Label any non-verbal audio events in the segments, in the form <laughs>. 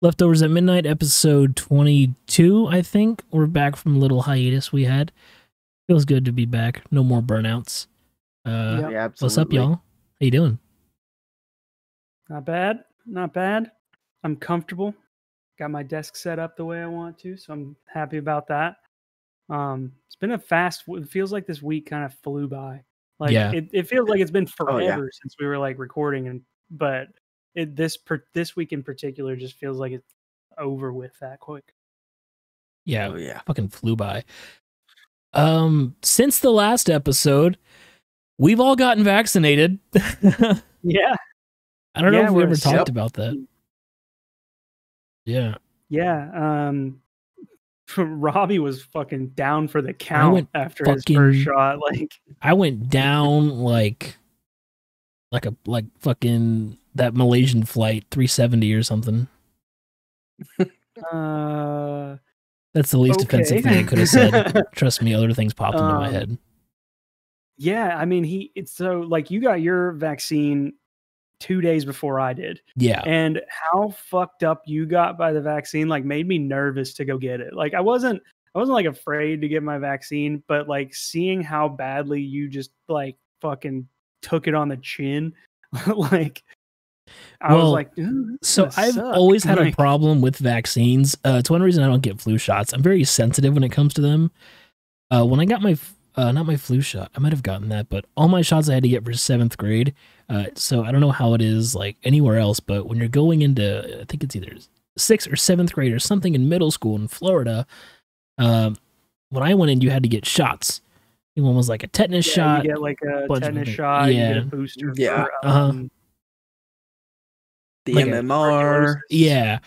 Leftovers at Midnight, episode 22, I think. We're back from a little hiatus we had. Feels good to be back. No more burnouts. Uh, Yeah, absolutely. What's up, y'all? How you doing? Not bad. Not bad. I'm comfortable. Got my desk set up the way I want to, so I'm happy about that. Um, it's been a fast. It feels like this week kind of flew by. Like Yeah. it, it feels like it's been Oh, yeah. forever since we were like recording, and but it this per, this week in particular just feels like it's over with that quick. Yeah, Oh yeah. fucking flew by. Um, since the last episode, we've all gotten vaccinated. <laughs> Yeah, I don't know if we we're- ever talked Yep. about that. Yeah. yeah. Um, <laughs> Robbie was fucking down for the count went after his first shot. <laughs> Like, I went down like like a like fucking that Malaysian flight 370 or something. uh, That's the least offensive thing I could have said. <laughs> Trust me, other things popped into my Um, head. Yeah, I mean, he it's so like you got your vaccine two days before I did, Yeah. and how fucked up you got by the vaccine like made me nervous to go get it. Like I wasn't, I wasn't like afraid to get my vaccine, but like seeing how badly you just like fucking took it on the chin, <laughs> like I Well, was like, "Dude, this is So I've suck." always had a problem with vaccines. Uh, it's one reason I don't get flu shots. I'm very sensitive when it comes to them. Uh, when I got my, uh, not my flu shot, I might have gotten that, but all my shots I had to get for seventh grade. Uh, so I don't know how it is like anywhere else, but when you're going into, I think it's either sixth or seventh grade or something in middle school in Florida, um, when I went in, you had to get shots. I think One was like a tetanus yeah, shot. You get like a bunch tetanus things. shot. You get Yeah. a booster. Yeah. For, Uh-huh. The Like a- MMR. yeah.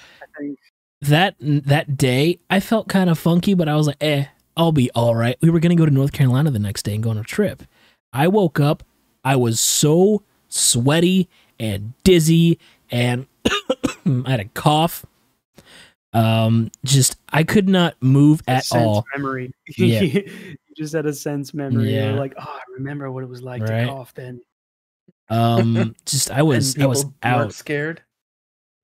That that day I felt kind of funky, but I was like, eh, I'll be all right. We were gonna go to North Carolina the next day and go on a trip. I woke up, I was so sweaty and dizzy, and <coughs> I had a cough. Um, just I could not move at sense all. memory. <laughs> Yeah. you just had a sense memory. You're Yeah. like, oh, I remember what it was like Right. to cough then. Um, <laughs> just I was I was people out. scared.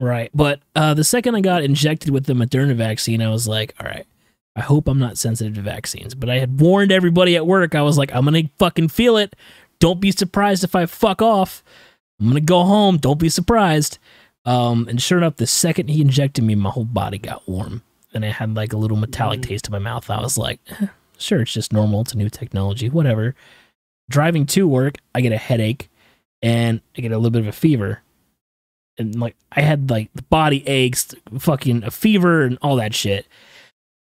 Right. But uh, the second I got injected with the Moderna vaccine, I was like, all right, I hope I'm not sensitive to vaccines. But I had warned everybody at work. I was like, I'm going to fucking feel it. Don't be surprised if I fuck off. I'm going to go home. Don't be surprised. Um, and sure enough, the second he injected me, my whole body got warm. And I had like a little metallic Mm. taste in my mouth. I was like, eh, sure, it's just normal. It's a new technology, whatever. Driving to work, I get a headache and I get a little bit of a fever and like I had like the body aches, fucking a fever and all that shit.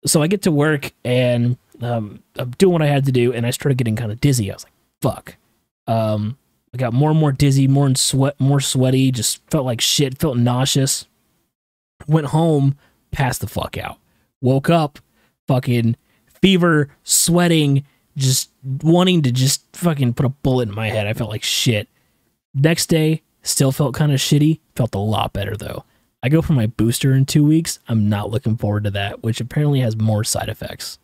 So I get to work and um, I'm doing what I had to do, and I started getting kind of dizzy. I was like, "Fuck!" Um, I got more and more dizzy, more and sweat, more sweaty. Just felt like shit. Felt nauseous. Went home, passed the fuck out. Woke up, fucking fever, sweating, just wanting to just fucking put a bullet in my head. I felt like shit. Next day, still felt kind of shitty. Felt a lot better though. I go for my booster in two weeks. I'm not looking forward to that, which apparently has more side effects.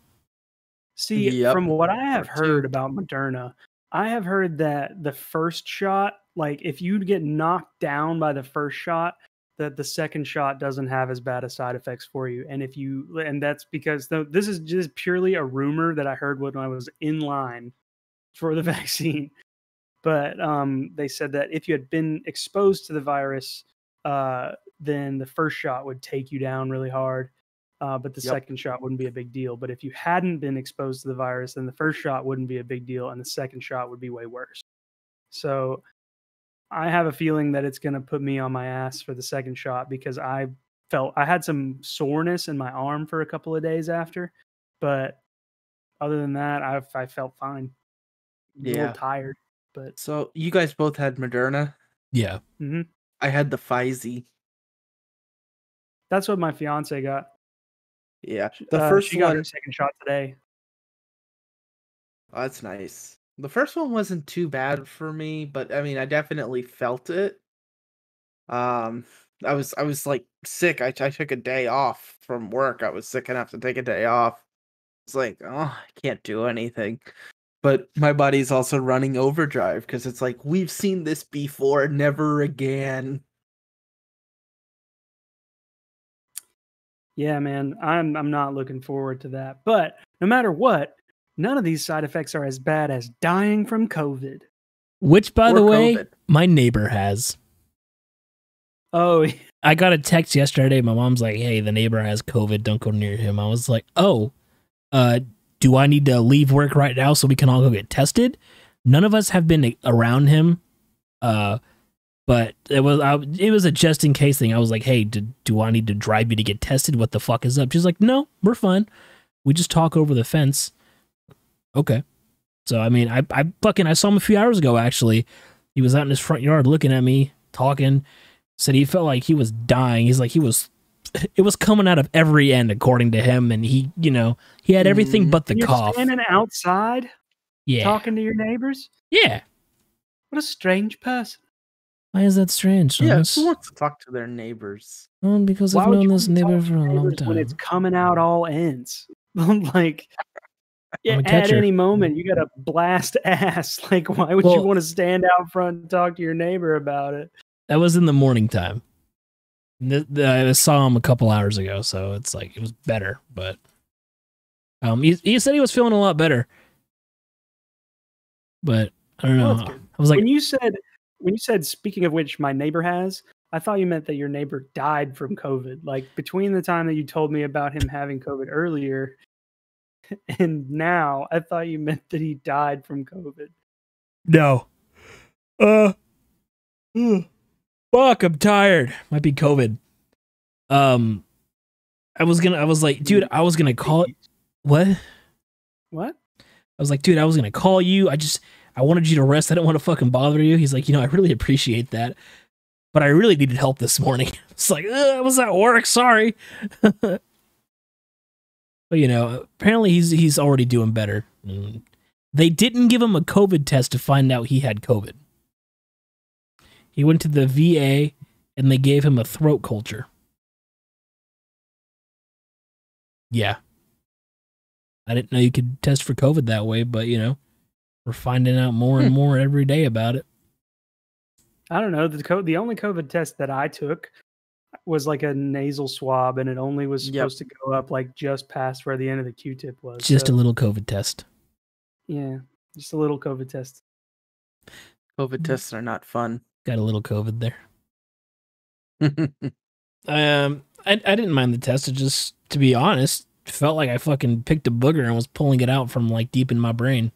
See, Yep. from what I have heard about Moderna, I have heard that the first shot, like if you get knocked down by the first shot, that the second shot doesn't have as bad as side effects for you. And if you, and that's because the, this is just purely a rumor that I heard when I was in line for the <laughs> vaccine. But um, they said that if you had been exposed to the virus, uh, then the first shot would take you down really hard. Uh, but the Yep. second shot wouldn't be a big deal. But if you hadn't been exposed to the virus, then the first shot wouldn't be a big deal, and the second shot would be way worse. So I have a feeling that it's going to put me on my ass for the second shot because I felt I had some soreness in my arm for a couple of days after, but other than that, I I felt fine. A Yeah. little tired, but So you guys both had Moderna. Yeah. mhm. I had the Pfizer. that's what my fiance got. Yeah. The Uh, first she got one. her second shot today. Oh, that's nice. The first one wasn't too bad for me, but I mean, I definitely felt it. Um, I was I was like sick. I, I took a day off from work. I was sick enough to take a day off. It's like, oh, I can't do anything. But my body's also running overdrive because it's like we've seen this before, never again. Yeah, man, I'm I'm not looking forward to that. But no matter what, none of these side effects are as bad as dying from COVID. Which, by Or the way, COVID. my neighbor has. Oh, <laughs> I got a text yesterday. My mom's like, "Hey, the neighbor has COVID. Don't go near him." I was like, "Oh, uh, do I need to leave work right now so we can all go get tested?" None of us have been around him, uh, but it was I, it was a just in case thing. I was like, "Hey, do, do I need to drive you to get tested? What the fuck is up?" She's like, "No, we're fine. We just talk over the fence." Okay, so I mean, I I fucking I saw him a few hours ago. Actually, he was out in his front yard looking at me, talking said he felt like he was dying. He's like he was it was coming out of every end according to him and he, you know, he had everything Mhm. but the you're cough. standing outside Yeah. talking to your neighbors. Yeah. What a strange person. Why is that strange? Yeah, who wants to talk to their neighbors? Well, because Why I've known you this neighbor for a long time. when it's coming out all ends? <laughs> like, yeah, at any moment you got to blast <laughs> ass. Like, why would you want to stand out front and talk to your neighbor about it? That was in the morning time. Th- th- I saw him a couple hours ago, so it's like it was better, but um, he, he said he was feeling a lot better, but I don't know. Well. I was like, when you said, when you said, speaking of which, my neighbor has. I thought you meant that your neighbor died from COVID. Like between the time that you told me about him having COVID earlier <laughs> and now, I thought you meant that he died from COVID. No. Uh. ugh. Fuck, I'm tired. Might be COVID. Um, I was gonna. I was like, dude, I was gonna call it. What? I was like, dude, I was gonna call you. I just, I wanted you to rest. I didn't want to fucking bother you. He's like, you know, I really appreciate that, but I really needed help this morning. <laughs> It's like, "Ugh, I was at work. Sorry. <laughs> but you know, apparently he's he's already doing better. Mm. They didn't give him a COVID test to find out he had COVID. He went to the VA and they gave him a throat culture. Yeah. I didn't know you could test for COVID that way, but you know, we're finding out more and Hmm. more every day about it. I don't know. The co- the only COVID test that I took was like a nasal swab, and it only was Yep. supposed to go up like just past where the end of the Q-tip was. Just a little COVID test. yeah, just a little COVID test. COVID Mhm. tests are not fun. Got a little COVID there. <laughs> Um, I I didn't mind the test. It just, to be honest, felt like I fucking picked a booger and was pulling it out from like deep in my brain.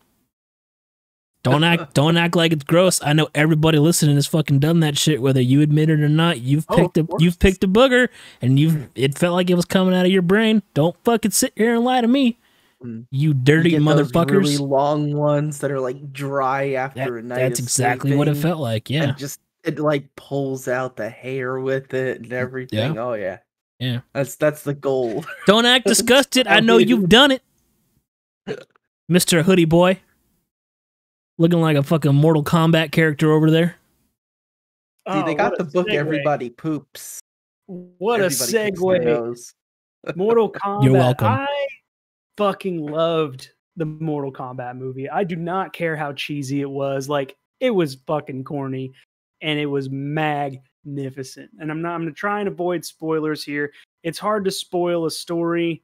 Don't act, <laughs> don't act like it's gross. I know everybody listening has fucking done that shit, whether you admit it or not. You've Oh, picked of a, you've picked a booger, and you've it felt like it was coming out of your brain. Don't fucking sit here and lie to me. Mm. you dirty You get those motherfuckers. really long ones that are like dry after That- a night. that's of exactly what it felt like. Yeah, And just it like pulls out the hair with it and everything. Oh yeah. Yeah. That's that's the goal. Don't act <laughs> disgusted. I know you've done it. Mr. Hoodie Boy. Looking like a fucking Mortal Kombat character over there. See, they Oh, got what the book segue. Everybody Poops. What a Everybody picks their segue! nose. <laughs> Mortal Kombat. You're welcome. I fucking loved the Mortal Kombat movie. I do not care how cheesy it was. Like it was fucking corny, and it was magnificent. And I'm not. I'm gonna try and avoid spoilers here. It's hard to spoil a story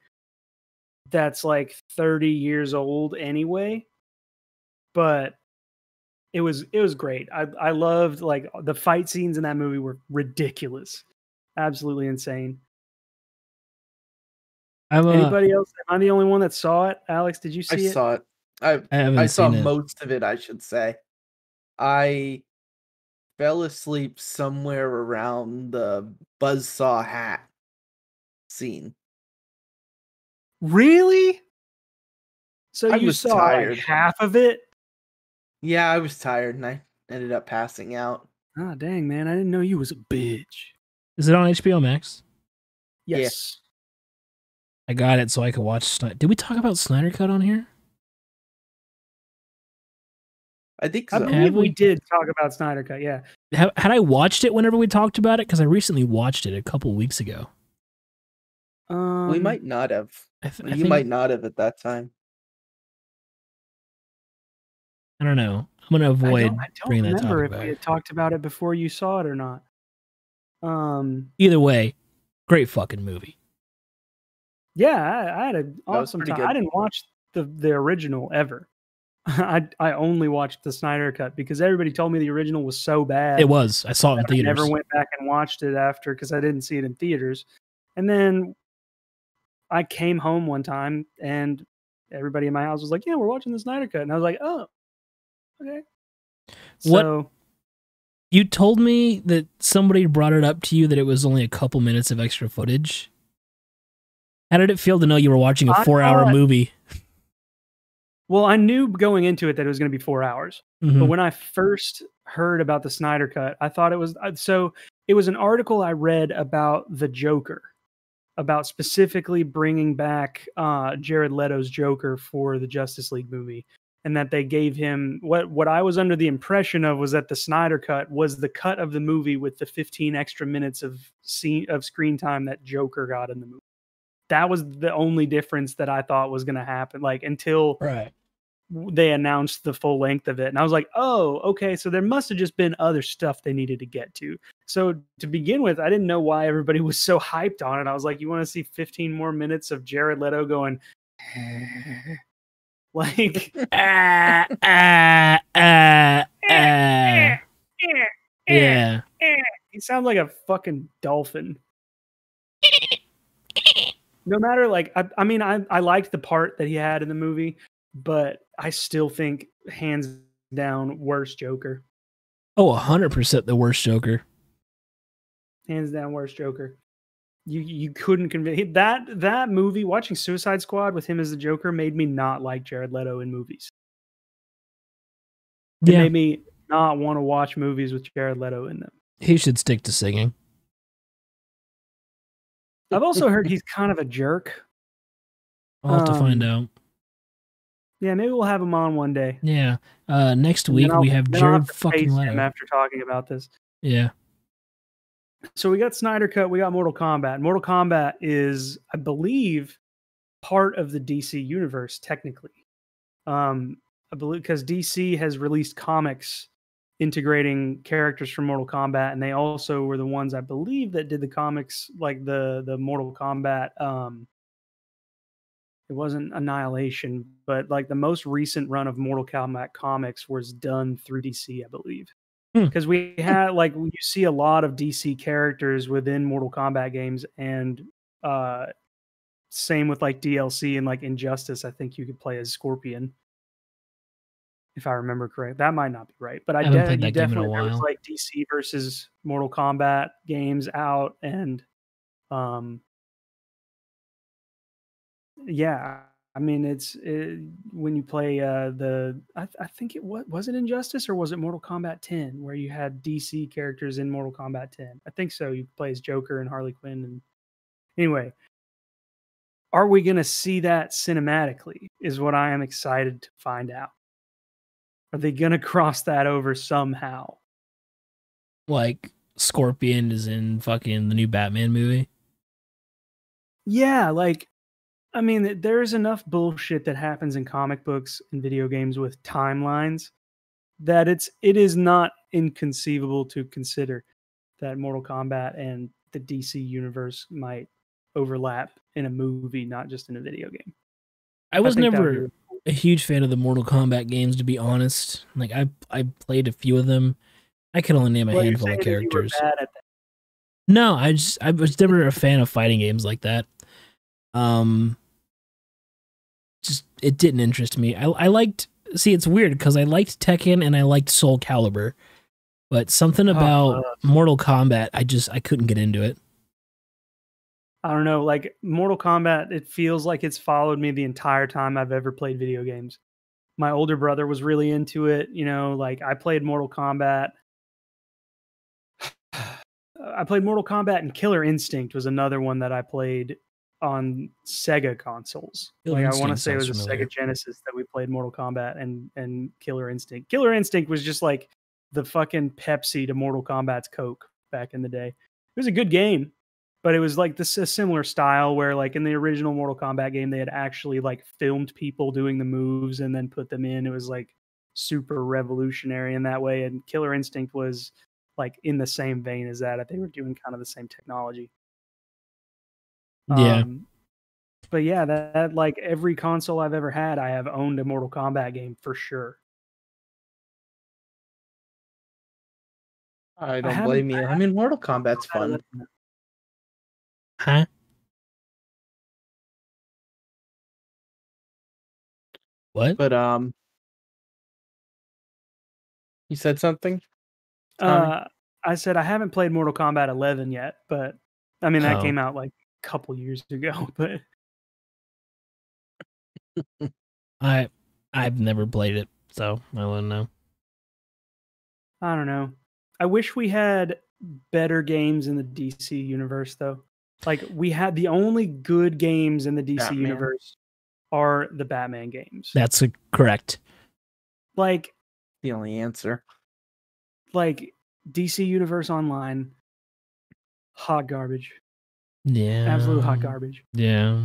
that's like 30 years old anyway. But it was it was great. I I loved like the fight scenes in that movie were ridiculous, absolutely insane. I'm, uh, Anybody else? Am I the only one that saw it? Alex, did you I see it? I saw it. I I haven't I saw seen it. most of it, I should say. I fell asleep somewhere around the buzzsaw hat scene. Really? So I you was saw tired. like half of it? Yeah, I was tired and I ended up passing out. Oh dang, man! I didn't know you was a bitch. Is it on HBO Max? Yeah. Yes. I got it so I could watch. Sni- Did we talk about Snyder Cut on here? I think I so. believe we we? did talk about Snyder Cut. Yeah. Ha- had I watched it whenever we talked about it? Because I recently watched it a couple weeks ago. Um, we might not have. I th- I you think- might not have at that time. I don't know. I'm gonna I avoid don't, I don't bringing that remember topic if we had talked about it before you saw it or not. Um. Either way, great fucking movie. Yeah, I, I had an awesome pretty time. I didn't watch the the original ever. <laughs> I I only watched the Snyder cut because everybody told me the original was so bad. It was. I saw it in that I theaters. never went back and watched it after because I didn't see it in theaters. And then I came home one time and everybody in my house was like, "Yeah, we're watching the Snyder cut," and I was like, "Oh, okay." What- So You told me that somebody brought it up to you that it was only a couple minutes of extra footage. How did it feel to know you were watching a four-hour movie? well, I knew going into it that it was going to be four hours. But Mhm. when I first heard about the Snyder Cut, I thought it was uh, so. It was an article I read about the Joker, about specifically bringing back uh, Jared Leto's Joker for the Justice League movie, and that they gave him what what I was under the impression of was that the Snyder Cut was the cut of the movie with the 15 extra minutes of scene of screen time that Joker got in the movie. That was the only difference that I thought was going to happen. Like until Right. they announced the full length of it and i was like oh okay so there must have just been other stuff they needed to get to so to begin with i didn't know why everybody <laughs> was so hyped on it i was like you want to see 15 more minutes of jared leto going <laughs> like <laughs> ah, ah, ah, ah. Yeah. he sounds like a fucking dolphin no matter like I, I mean I, I liked the part that he had in the movie but i still think hands down worst joker Oh, hundred percent the worst Joker. hands down worst Joker. You you couldn't convince that that movie. Watching Suicide Squad with him as the Joker made me not like Jared Leto in movies. It Yeah, made me not want to watch movies with Jared Leto in them. he should stick to singing. I've also heard he's kind of a jerk. <laughs> I'll have to find Um, out. Yeah, maybe we'll have him on one day. Yeah. Uh, next week we have Jared to fucking him Leto. after talking about this. Yeah. So we got Snyder Cut, we got Mortal Kombat. Mortal Kombat is, I believe, part of the DC universe technically. Um, I believe because DC has released comics integrating characters from Mortal Kombat, and they also were the ones I believe that did the comics like the the Mortal Kombat. Um, it wasn't Annihilation, but like the most recent run of Mortal Kombat comics was done through DC, I believe Hmm. because we had like you see a lot of DC characters within Mortal Kombat games, and uh, same with like DLC and like Injustice. I think you could play as Scorpion, if I remember correct. That might not be right, but I, I de- played you that game in a definitely there was like DC versus Mortal Kombat games out, and um, yeah. I mean, it's it, when you play uh, the. I, I think it was was it Injustice or was it Mortal Kombat 10, where you had DC characters in Mortal Kombat 10. I think so. You play as Joker and Harley Quinn, and anyway, are we going to see that cinematically? Is what I am excited to find out. Are they going to cross that over somehow? Like Scorpion is in fucking the new Batman movie. Yeah, like I mean, there's enough bullshit that happens in comic books and video games with timelines that it's it is not inconceivable to consider that Mortal Kombat and the DC universe might overlap in a movie, not just in a video game. I was think that would be never. A huge fan of the Mortal Kombat games, to be honest. Like I, I played a few of them. I could only name a Well, handful of saying you were characters. bad at that. No, I just I was never a fan of fighting games like that. Um, just it didn't interest me. I I liked see it's weird because I liked Tekken and I liked Soul Calibur, but something Oh, about uh, Mortal Kombat I just I couldn't get into it. I don't know, like Mortal Kombat, it feels like it's followed me the entire time I've ever played video games. My older brother was really into it, you know, like I played Mortal Kombat. <sighs> I played Mortal Kombat and Killer Instinct was another one that I played on Sega consoles. Killer like I want to say it was a. Sega Genesis that we played Mortal Kombat and and Killer Instinct. Killer Instinct was just like the fucking Pepsi to Mortal Kombat's Coke back in the day. It was a good game, but it was like this a similar style where like in the original Mortal Kombat game they had actually like filmed people doing the moves and then put them in. It was like super revolutionary in that way and Killer Instinct was like in the same vein as that. They were doing kind of the same technology. Yeah. Um, but yeah, that, that like every console I've ever had, I have owned a Mortal Kombat game for sure. I don't haven't- blame you. I I mean, Mortal Kombat's I fun. Love that. Huh? What? But um, you said something. Tommy? Uh, I said I haven't played Mortal Kombat 11 yet, but I mean that Oh. came out like a couple years ago. <laughs> But I I've never played it, so I don't know. I don't know. I wish we had better games in the DC universe, though. Like we had the only good games in the DC Batman. universe are the Batman games. That's uh, correct. like The only answer. like DC Universe Online, hot garbage, Yeah. absolute hot garbage. Yeah.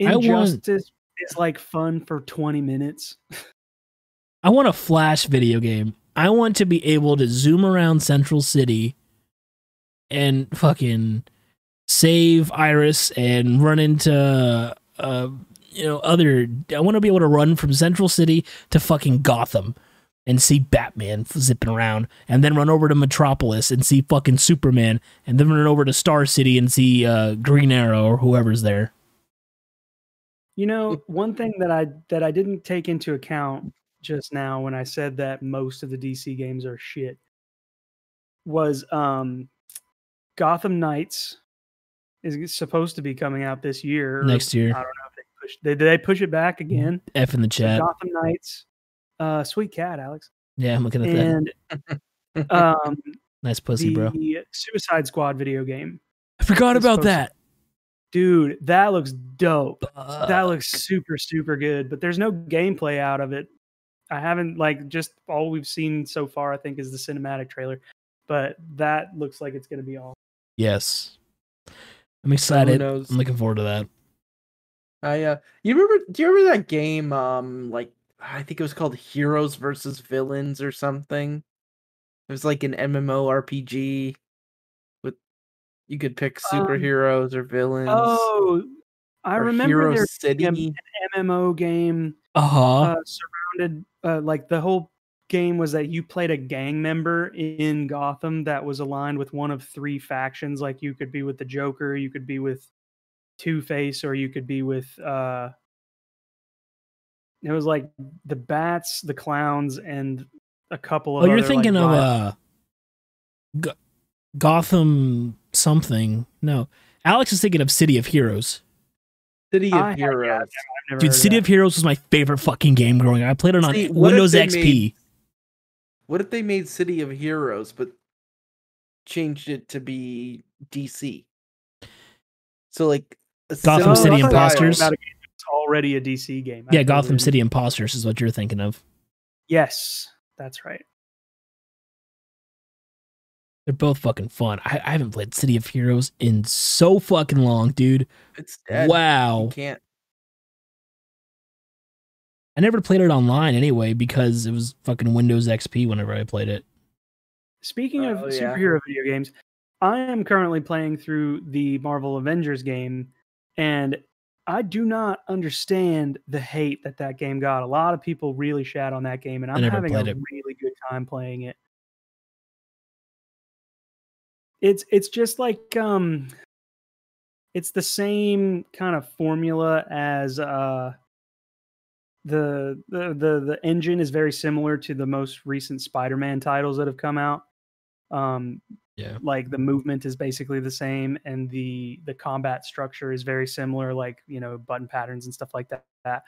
I want- Injustice is like fun for twenty minutes. <laughs> I want a flash video game. I want to be able to zoom around Central City and fucking save Iris and run into uh you know other I want to be able to run from Central City to fucking Gotham and see Batman zipping around and then run over to Metropolis and see fucking Superman and then run over to Star City and see uh Green Arrow or whoever's there. You know, one thing that I that I didn't take into account just now when I said that most of the DC games are shit was um Gotham Knights is supposed to be coming out this year. Next year. I don't know if they push did they push it back again? F in the So chat. Gotham Knights. Uh sweet cat, Alex. Yeah, I'm looking at that. <laughs> Um Nice pussy, the bro. Suicide Squad video game. I forgot about supposed to- that. Dude, that looks dope. Uh, that looks super super good but there's no gameplay out of it i haven't like just all we've seen so far i think is the cinematic trailer but that looks like it's going to be all Yes. I'm excited. knows? I'm looking forward to that. I uh, you remember? Do you remember that game? Um, like I think it was called Heroes versus Villains or something. It was like an MMORPG with you could pick Um, superheroes or villains. oh i remember Hero there City. an mmo game Uh-huh. uh, surrounded uh, like the whole game was that you played a gang member in gotham that was aligned with one of three factions like you could be with the joker you could be with two face or you could be with uh it was like the bats the clowns and a couple of oh, you're other, like, thinking of rival- uh Go- Gotham something. No. Alex is thinking of City of Heroes. City of I Heroes. I've never Dude, heard of City of Heroes was my favorite fucking game growing up. I played it on See, Windows XP. made- What if they made City of Heroes but changed it to be DC? So like a Gotham City I thought you were talking Imposters? about a game that's already a dc game I Yeah, Gotham City Imposters is what you're thinking of. yes that's right They're both fucking fun. I, I haven't played City of Heroes in so fucking long, dude. It's dead. Wow. You can't. I never played it online anyway because it was fucking Windows XP whenever I played it. Speaking of Oh, yeah. superhero video games, I am currently playing through the Marvel Avengers game, and I do not understand the hate that that game got. A lot of people really shat on that game, and I I'm having a it. really good time playing it. It's it's just like um, it's the same kind of formula as uh. The, the the the engine is very similar to the most recent Spider-Man titles that have come out. Um Yeah. like the movement is basically the same and the the combat structure is very similar like you know button patterns and stuff like that.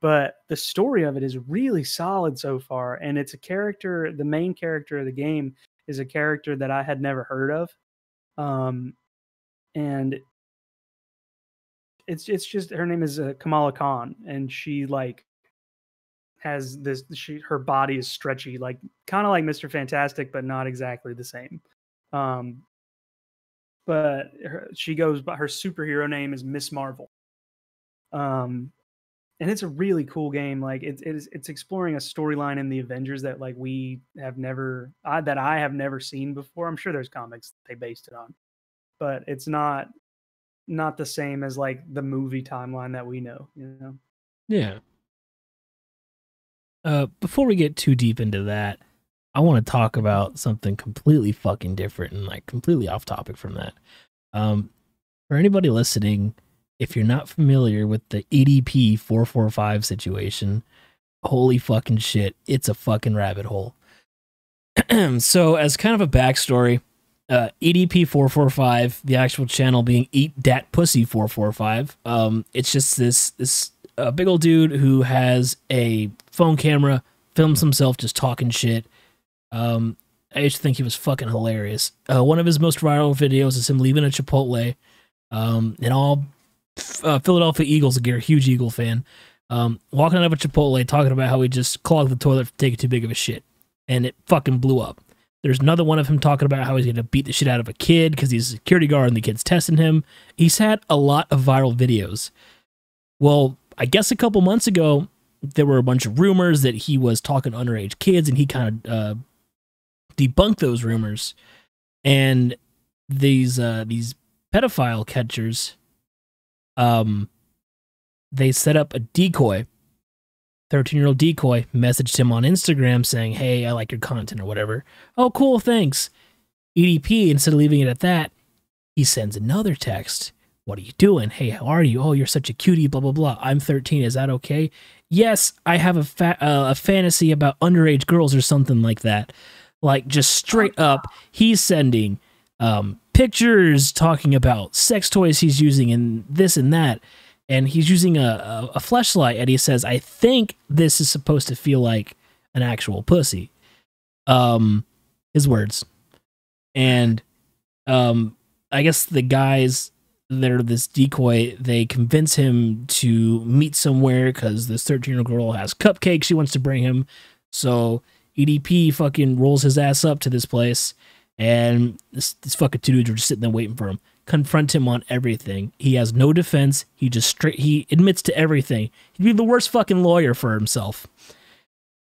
But the story of it is really solid so far and it's a character the main character of the game is a character that i had never heard of. Um and it's it's just her name is uh, kamala khan and she like has this she her body is stretchy like kind of like mr fantastic but not exactly the same um but her, she goes by her superhero name is miss marvel um and it's a really cool game like it's it's, it's exploring a storyline in the avengers that like we have never I, that i have never seen before i'm sure there's comics they based it on but it's not not the same as like the movie timeline that we know. You know. Yeah. Uh, before we get too deep into that, I want to talk about something completely fucking different and like completely off topic from that. Um, for anybody listening, if you're not familiar with the EDP 445 situation, holy fucking shit, it's a fucking rabbit hole. <clears throat> so, as kind of a backstory, uh, EDP 445, the actual channel being Eat Dat Pussy 445, um, it's just this this uh, big old dude who has a phone camera, films himself just talking shit. Um, I used to think he was fucking hilarious. Uh, one of his most viral videos is him leaving a Chipotle, um, and all uh, Philadelphia Eagles gear, huge Eagle fan, um, walking out of a Chipotle talking about how he just clogged the toilet for taking too big of a shit, and it fucking blew up. There's another one of him talking about how he's gonna beat the shit out of a kid because he's a security guard and the kid's testing him. He's had a lot of viral videos. Well, I guess a couple months ago there were a bunch of rumors that he was talking to underage kids, and he kind of uh, debunked those rumors. And these uh, these pedophile catchers, um, they set up a decoy. 13 year old decoy messaged him on Instagram saying, Hey, I like your content or whatever. Oh, cool, thanks. EDP, instead of leaving it at that, he sends another text. What are you doing? Hey, how are you? Oh, you're such a cutie, blah, blah, blah. I'm 13. Is that okay? Yes, I have a, fa- uh, a fantasy about underage girls or something like that. Like, just straight up, he's sending um, pictures talking about sex toys he's using and this and that and he's using a, a, a fleshlight and he says i think this is supposed to feel like an actual pussy um his words and um i guess the guys that are this decoy they convince him to meet somewhere because this 13 year old girl has cupcakes she wants to bring him so edp fucking rolls his ass up to this place and this, this fucking two dudes are just sitting there waiting for him confront him on everything. He has no defense. He just straight he admits to everything. He'd be the worst fucking lawyer for himself.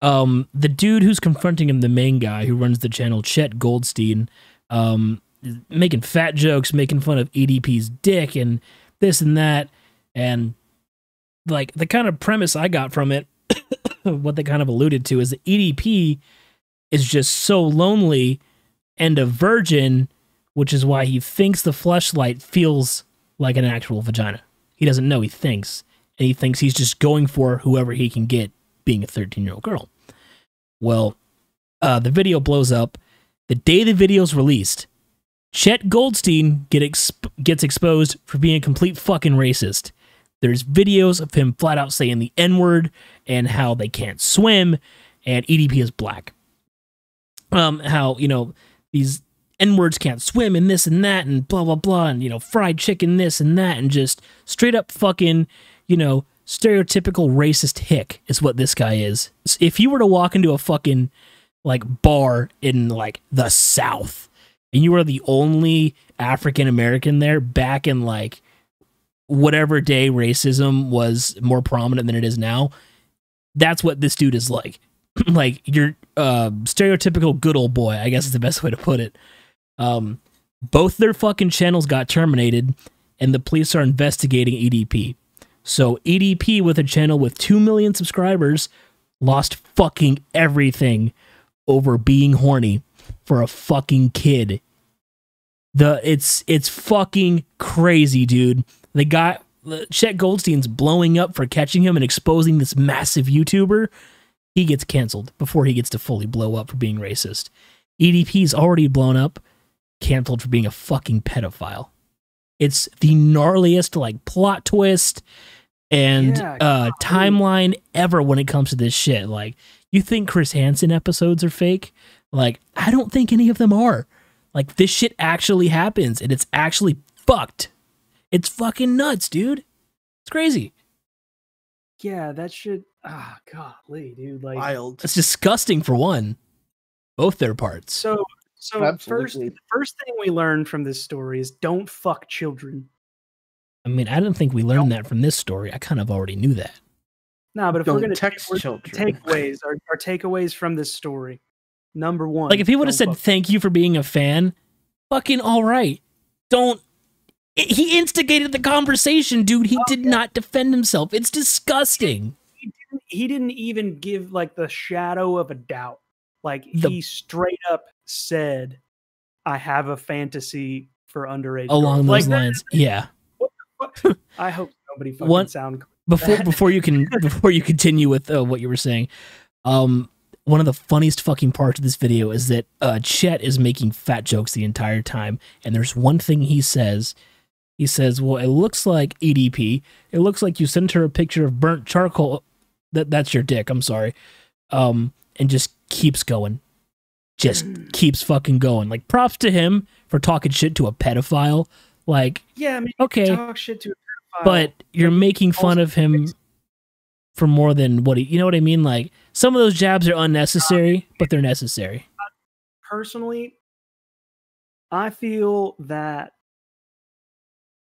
Um, the dude who's confronting him, the main guy who runs the channel, Chet Goldstein, um, making fat jokes, making fun of EDP's dick and this and that, and like the kind of premise I got from it, <coughs> what they kind of alluded to is that EDP is just so lonely and a virgin which is why he thinks the fleshlight feels like an actual vagina. He doesn't know, he thinks. And he thinks he's just going for whoever he can get, being a 13 year old girl. Well, uh, the video blows up. The day the video's released, Chet Goldstein get exp- gets exposed for being a complete fucking racist. There's videos of him flat out saying the N word and how they can't swim, and EDP is black. Um, how you know these N words can't swim and this and that and blah blah blah and you know fried chicken this and that and just straight up fucking you know stereotypical racist hick is what this guy is. If you were to walk into a fucking like bar in like the South and you were the only African American there back in like whatever day racism was more prominent than it is now, that's what this dude is like. <clears throat> like your uh, stereotypical good old boy, I guess is the best way to put it. Um, both their fucking channels got terminated, and the police are investigating EDP. So EDP, with a channel with two million subscribers, lost fucking everything over being horny for a fucking kid. The it's it's fucking crazy, dude. The guy Chet Goldstein's blowing up for catching him and exposing this massive YouTuber. He gets canceled before he gets to fully blow up for being racist. EDP's already blown up canceled for being a fucking pedophile. It's the gnarliest like plot twist and Yeah, uh timeline ever when it comes to this shit. Like you think Chris Hansen episodes are fake? Like I don't think any of them are. Like this shit actually happens and it's actually fucked. It's fucking nuts, dude. It's crazy. Yeah, that should. Ah, golly, dude. Like, Wild. It's disgusting for one. Both their parts. so so first, Absolutely. the first thing we learned from this story is don't fuck children. I mean, I don't think we learned that from this story. I kind of already knew that. No, but if we're gonna text we're- children. takeaways, our, our takeaways from this story. Number one, Like if he would have said fuck- thank you for being a fan, fucking all right. Don't he instigated the conversation, dude. He did Okay. not defend himself. It's disgusting. he didn't, he didn't even give like the shadow of a doubt. Like The- he straight up said, "I have a fantasy for underage." Along girls." those Like, that- lines, yeah. <laughs> I hope nobody fucking One- sound. before before you can before you continue with uh, what you were saying um one of the funniest fucking parts of this video is that uh chet is making fat jokes the entire time and there's one thing he says. He says well it looks like edp it looks like you sent her a picture of burnt charcoal. That that's your dick. I'm sorry. Um and just keeps going. Just keeps fucking going. Like props to him for talking shit to a pedophile. Like Yeah, I mean, okay. talk shit to a pedophile. but you're making fun of him for more than what he, you know what I mean? Like some of those jabs are unnecessary, uh, but they're necessary. personally, I feel that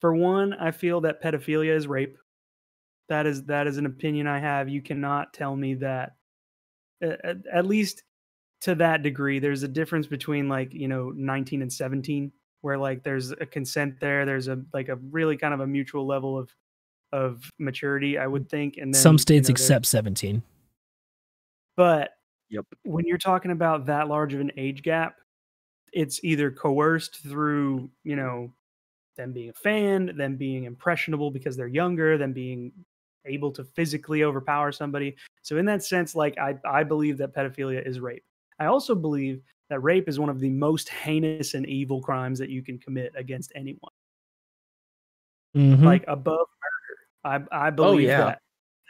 for one, I feel that pedophilia is rape. That is that is an opinion I have. You cannot tell me that at, at- at least to that degree there's a difference between like, you know, 19 and 17 where like there's a consent there, there's a like a really kind of a mutual level of of maturity, I would think and then Some you states know, accept 17. but Yep. when you're talking about that large of an age gap, it's either coerced through, you know, them being a fan, them being impressionable because they're younger, them being able to physically overpower somebody. So in that sense, like I, I believe that pedophilia is rape. I also believe that rape is one of the most heinous and evil crimes that you can commit against anyone. Mhm. Like above murder. I I oh, believe yeah. that,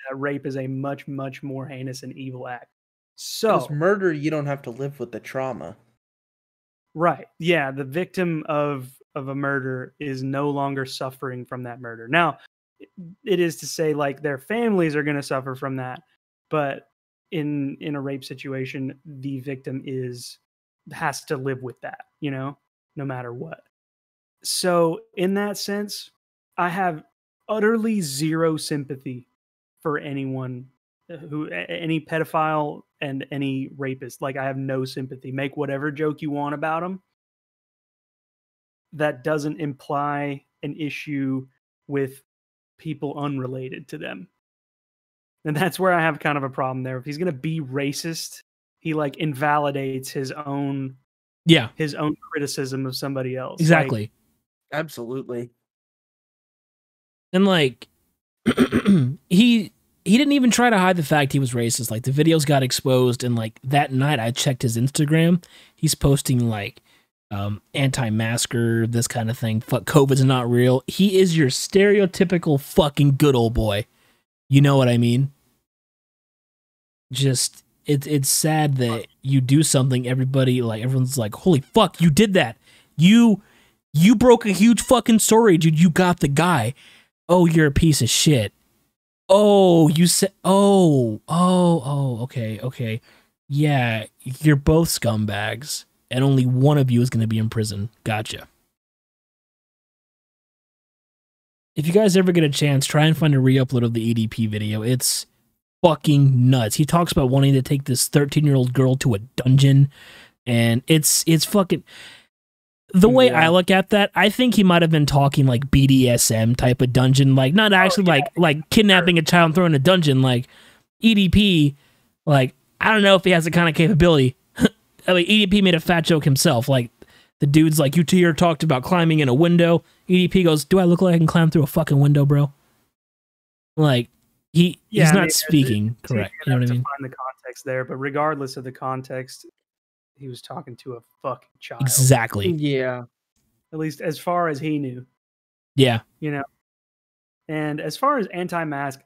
that rape is a much, much more heinous and evil act. So murder, you don't have to live with the trauma. Right. Yeah, the victim of of a murder is no longer suffering from that murder. Now, it is to say like their families are going to suffer from that, but in in a rape situation, the victim is has to live with that, you know, no matter what. So, in that sense, I have utterly zero sympathy for anyone uh, who a- a- any pedophile and any rapist. Like i have no sympathy. Make whatever joke you want about them that doesn't imply an issue with people unrelated to them. And that's where i have kind of a problem there. If he's going to be racist he like invalidates his own yeah, his own criticism of somebody else. Like, exactly. Absolutely. And like <clears throat> he he didn't even try to hide the fact he was racist. Like the videos got exposed and like that night I checked his Instagram. He's posting like um anti-masker, this kind of thing. Fuck COVID's not real. He is your stereotypical fucking good old boy. You know what I mean? Just it's it's sad that you do something everybody like everyone's like, "Holy fuck, you did that." You you broke a huge fucking story, dude. You got the guy. Oh, you're a piece of shit. Oh, you said. Oh, oh, oh. Okay, okay. Yeah, you're both scumbags, and only one of you is going to be in prison. Gotcha. If you guys ever get a chance, try and find a re-upload of the EDP video. It's fucking nuts. He talks about wanting to take this 13-year-old girl to a dungeon, and it's it's fucking the way Yeah. I look at that, I think he might have been talking like BDSM type of dungeon, like not oh, actually yeah. like like kidnapping a child and throwing in a dungeon, like EDP. Like I don't know if he has the kind of capability. <laughs> I mean, EDP made a fat joke himself. Like the dude's like, "You two here talked about climbing in a window." EDP goes, "Do I look like I can climb through a fucking window, bro?" Like he Yeah, he's I not mean, speaking correct. You know what I mean? Find the context there, but regardless of the context, he was talking to a fucking child. Exactly. Yeah. At least as far as he knew. Yeah. you know. And as far as anti-mask,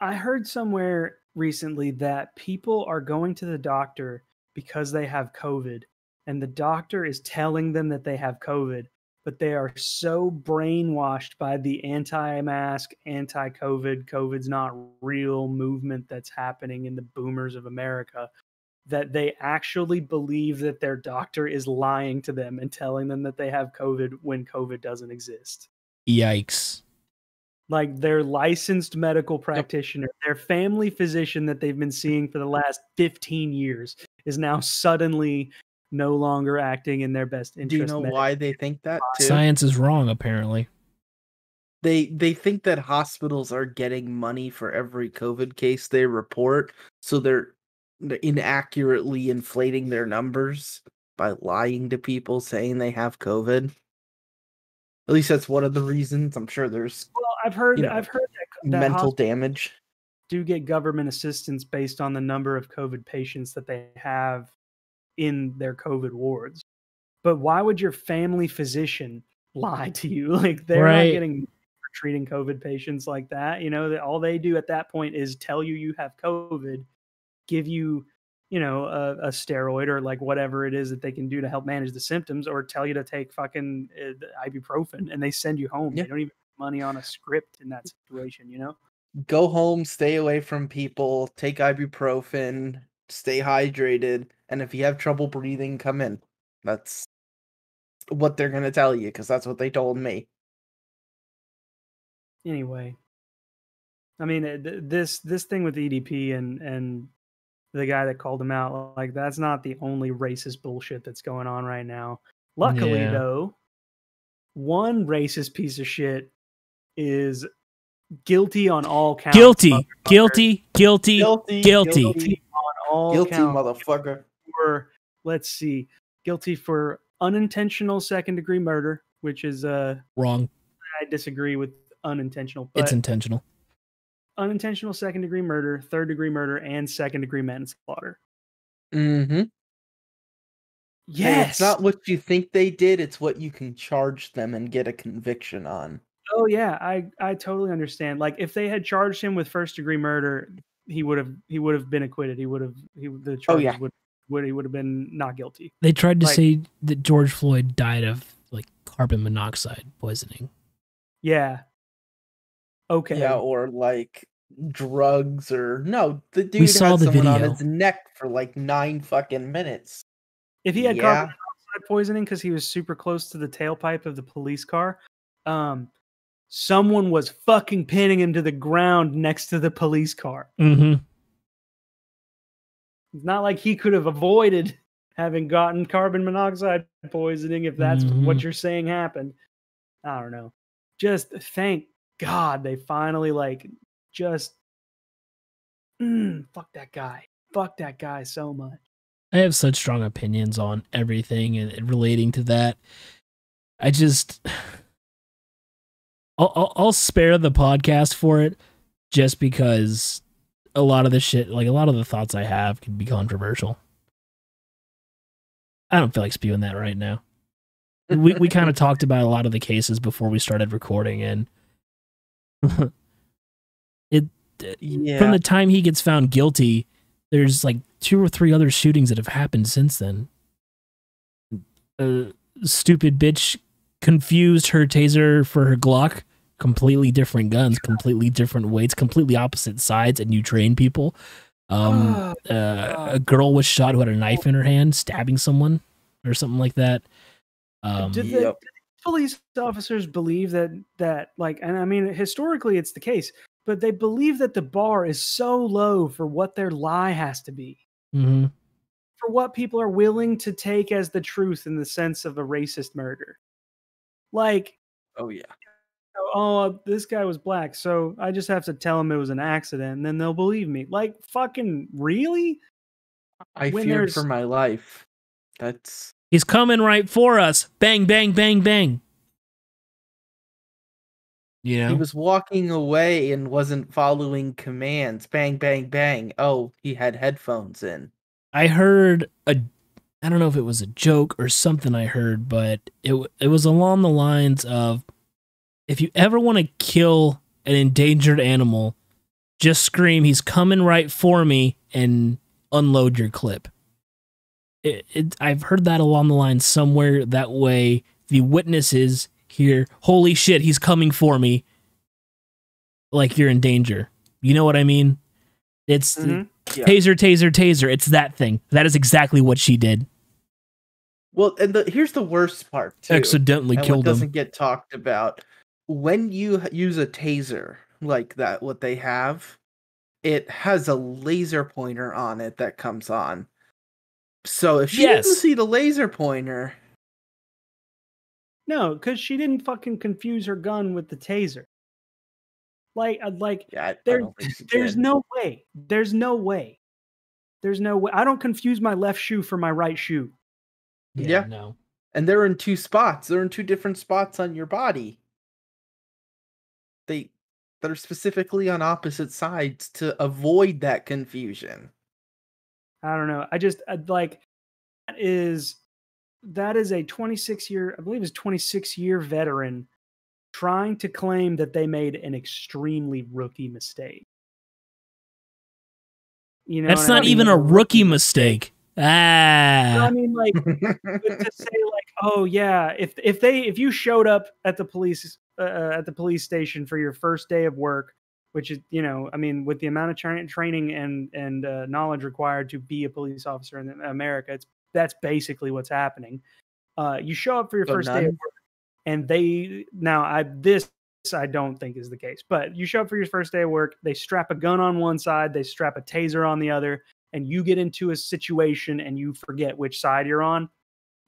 I heard somewhere recently that people are going to the doctor because they have COVID, and the doctor is telling them that they have COVID, but they are so brainwashed by the anti-mask, anti-COVID, COVID's not real movement that's happening in the boomers of America that they actually believe that their doctor is lying to them and telling them that they have COVID when COVID doesn't exist Yikes. like their licensed medical practitioner, their family physician that they've been seeing for the last 15 years is now suddenly no longer acting in their best interest. Do interest. you know med- why they think that too? Science is wrong, apparently. they they think that hospitals are getting money for every COVID case they report, so they're they're inaccurately inflating their numbers by lying to people saying they have COVID. At least that's one of the reasons. I'm sure there's Well, I've heard You know, I've heard that, that mental damage. do get government assistance based on the number of COVID patients that they have in their COVID wards. But why would your family physician lie to you? <laughs> Like they're Right. not getting treating COVID patients like that. You know that all they do at that point is tell you you have COVID, give you, you know, a, a steroid or like whatever it is that they can do to help manage the symptoms, or tell you to take fucking uh, ibuprofen, and they send you home. Yeah. They don't even have money on a script in that situation. You know. Go home, stay away from people, take ibuprofen, stay hydrated, and if you have trouble breathing, come in. That's what they're gonna tell you because that's what they told me. anyway i mean th- this this thing with edp and and the guy that called him out like that's not the only racist bullshit that's going on right now luckily Yeah. though one racist piece of shit is guilty on all counts Guilty, guilty, guilty. Guilty, Guilty. guilty on all guilty, counts motherfucker. for let's see guilty for unintentional second degree murder which is uh Wrong. i disagree with unintentional but It's intentional. Unintentional second degree murder, third degree murder, and second degree manslaughter. Mm-hmm. Yes. It's not what you think they did, it's what you can charge them and get a conviction on. oh yeah, I I totally understand. Like if they had charged him with first degree murder, he would have he would have been acquitted. He would have he the charges Oh, yeah. would would he would have been not guilty. They tried to Like- say that George Floyd died of like carbon monoxide poisoning. Yeah. Okay. Yeah, or like drugs or no, the dude saw had the someone on his neck for like nine fucking minutes. if he had yeah. carbon monoxide poisoning because he was super close to the tailpipe of the police car, um, someone was fucking pinning him to the ground next to the police car. Mm-hmm. It's not like he could have avoided having gotten carbon monoxide poisoning if that's what Mhm. you're saying happened. I don't know. Just thank God they finally like just mm, fuck that guy. Fuck that guy so much. I have such strong opinions on everything and relating to that. I just, <sighs> I'll, I'll, I'll spare the podcast for it, just because a lot of the shit, like a lot of the thoughts I have, can be controversial. I don't feel like spewing that right now. We we kind of <laughs> talked about a lot of the cases before we started recording, and <laughs> it yeah. from the time he gets found guilty, there's like two or three other shootings that have happened since then. A stupid bitch confused her taser for her Glock. Completely different guns, completely different weights, completely opposite sides, and you train people. Um, uh, a girl was shot who had a knife in her hand, stabbing someone or something like that. Um, Did the Yep. Police officers believe that that like and I mean historically it's the case, but they believe that the bar is so low for what their lie has to be. mhm. For what people are willing to take as the truth in the sense of a racist murder. Like oh yeah. oh, uh, this guy was black, so I just have to tell him it was an accident, and then they'll believe me. Like, fucking, really? I When feared for my life. That's He's coming right for us. Bang, bang, bang, bang. You know? he was walking away and wasn't following commands. Bang, bang, bang. Oh, he had headphones in. I heard a I don't know if it was a joke or something I heard, but it it was along the lines of if you ever want to kill an endangered animal, just scream he's coming right for me and unload your clip. It, it, I've heard that along the line somewhere that way the witnesses hear holy shit he's coming for me like you're in danger. You know what I mean? It's Mhm. Yeah. taser, taser, taser. It's that thing. That is exactly what she did. Well, and the here's the worst part too. Accidentally killed what doesn't him. get talked about. When you use a taser like that, what they have, it has a laser pointer on it that comes on. So if she didn't see the laser pointer, No, because she didn't fucking confuse her gun with the taser. Like, uh, like Yeah, I, I There- don't think she <laughs> there's can. no way. There's no way. There's no way. I don't confuse my left shoe for my right shoe. Yeah. No. and they're in two spots. They're in two different spots on your body. They that are specifically on opposite sides to avoid that confusion. I don't know. I just I, like that is that is a 26 year, I believe is 26 year veteran trying to claim that they made an extremely rookie mistake. You know, That's what I not mean? even a rookie mistake. Ah, I mean, like <laughs> to say like, oh yeah, if if they if you showed up at the police uh, at the police station for your first day of work, which is you know, I mean, with the amount of tra- training and and uh, knowledge required to be a police officer in America, it's that's basically what's happening. Uh, you show up for your So first day of work, and they now I this I don't think is the case, but you show up for your first day of work, they strap a gun on one side, they strap a taser on the other, and you get into a situation and you forget which side you're on.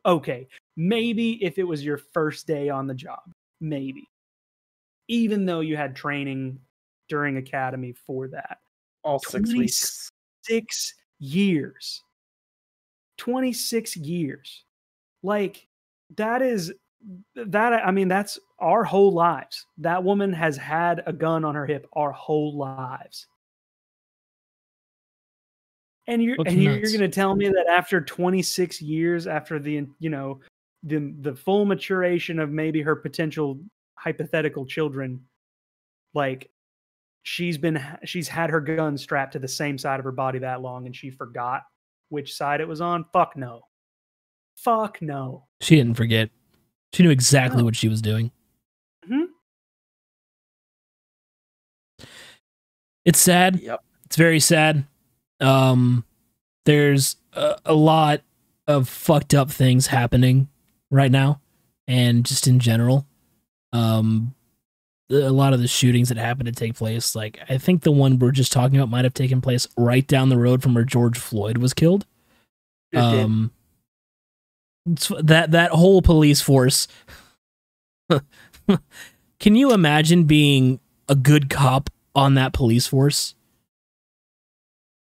Okay, maybe if it was your first day on the job, maybe. Even though you had training during academy for that. All six weeks. Six years. 26 years. Like that is that I mean that's our whole lives. That woman has had a gun on her hip our whole lives. And you're Looks and nuts. you're going to tell me that after 26 years after the you know the the full maturation of maybe her potential hypothetical children like she's been she's had her gun strapped to the same side of her body that long and she forgot which side it was on fuck no fuck no She didn't forget. She knew exactly No. what she was doing. Mhm. It's sad. Yep. It's very sad. Um, there's a, a lot of fucked up things happening right now, and just in general. Um, the- a lot of the shootings that happened to take place, like I think the one we're just talking about, might have taken place right down the road from where George Floyd was killed. It. Um, it's- that that whole police force. <laughs> Can you imagine being a good cop on that police force?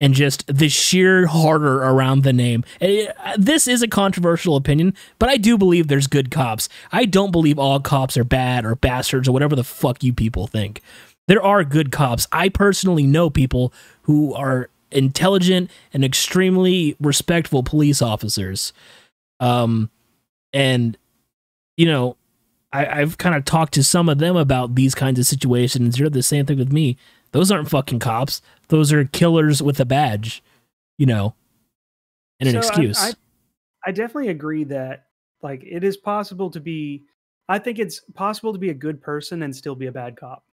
And just the sheer horror around the name. Eh, This is a controversial opinion, but I do believe there's good cops. I don't believe all cops are bad or bastards or whatever the fuck you people think. There are good cops. I personally know people who are intelligent and extremely respectful police officers. Um, and you know, I, I've kind of talked to some of them about these kinds of situations. They're the same thing with me. Those aren't fucking cops. Those are killers with a badge, you know, and an So excuse. I, I definitely agree that like it is possible to be I think it's possible to be a good person and still be a bad cop.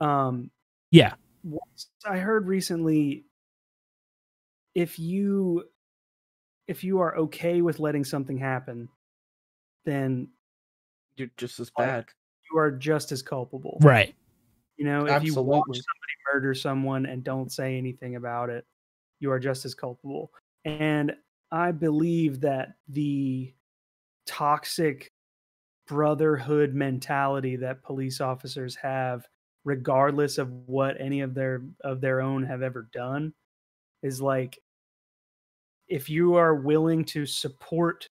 Um Yeah. I heard recently if you if you are okay with letting something happen, then You're just as bad. you are just as culpable. right. You know, if you watch somebody murder someone and don't say anything about it, you are just as culpable. And I believe that the toxic brotherhood mentality that police officers have, regardless of what any of their of their own have ever done, is like if you are willing to support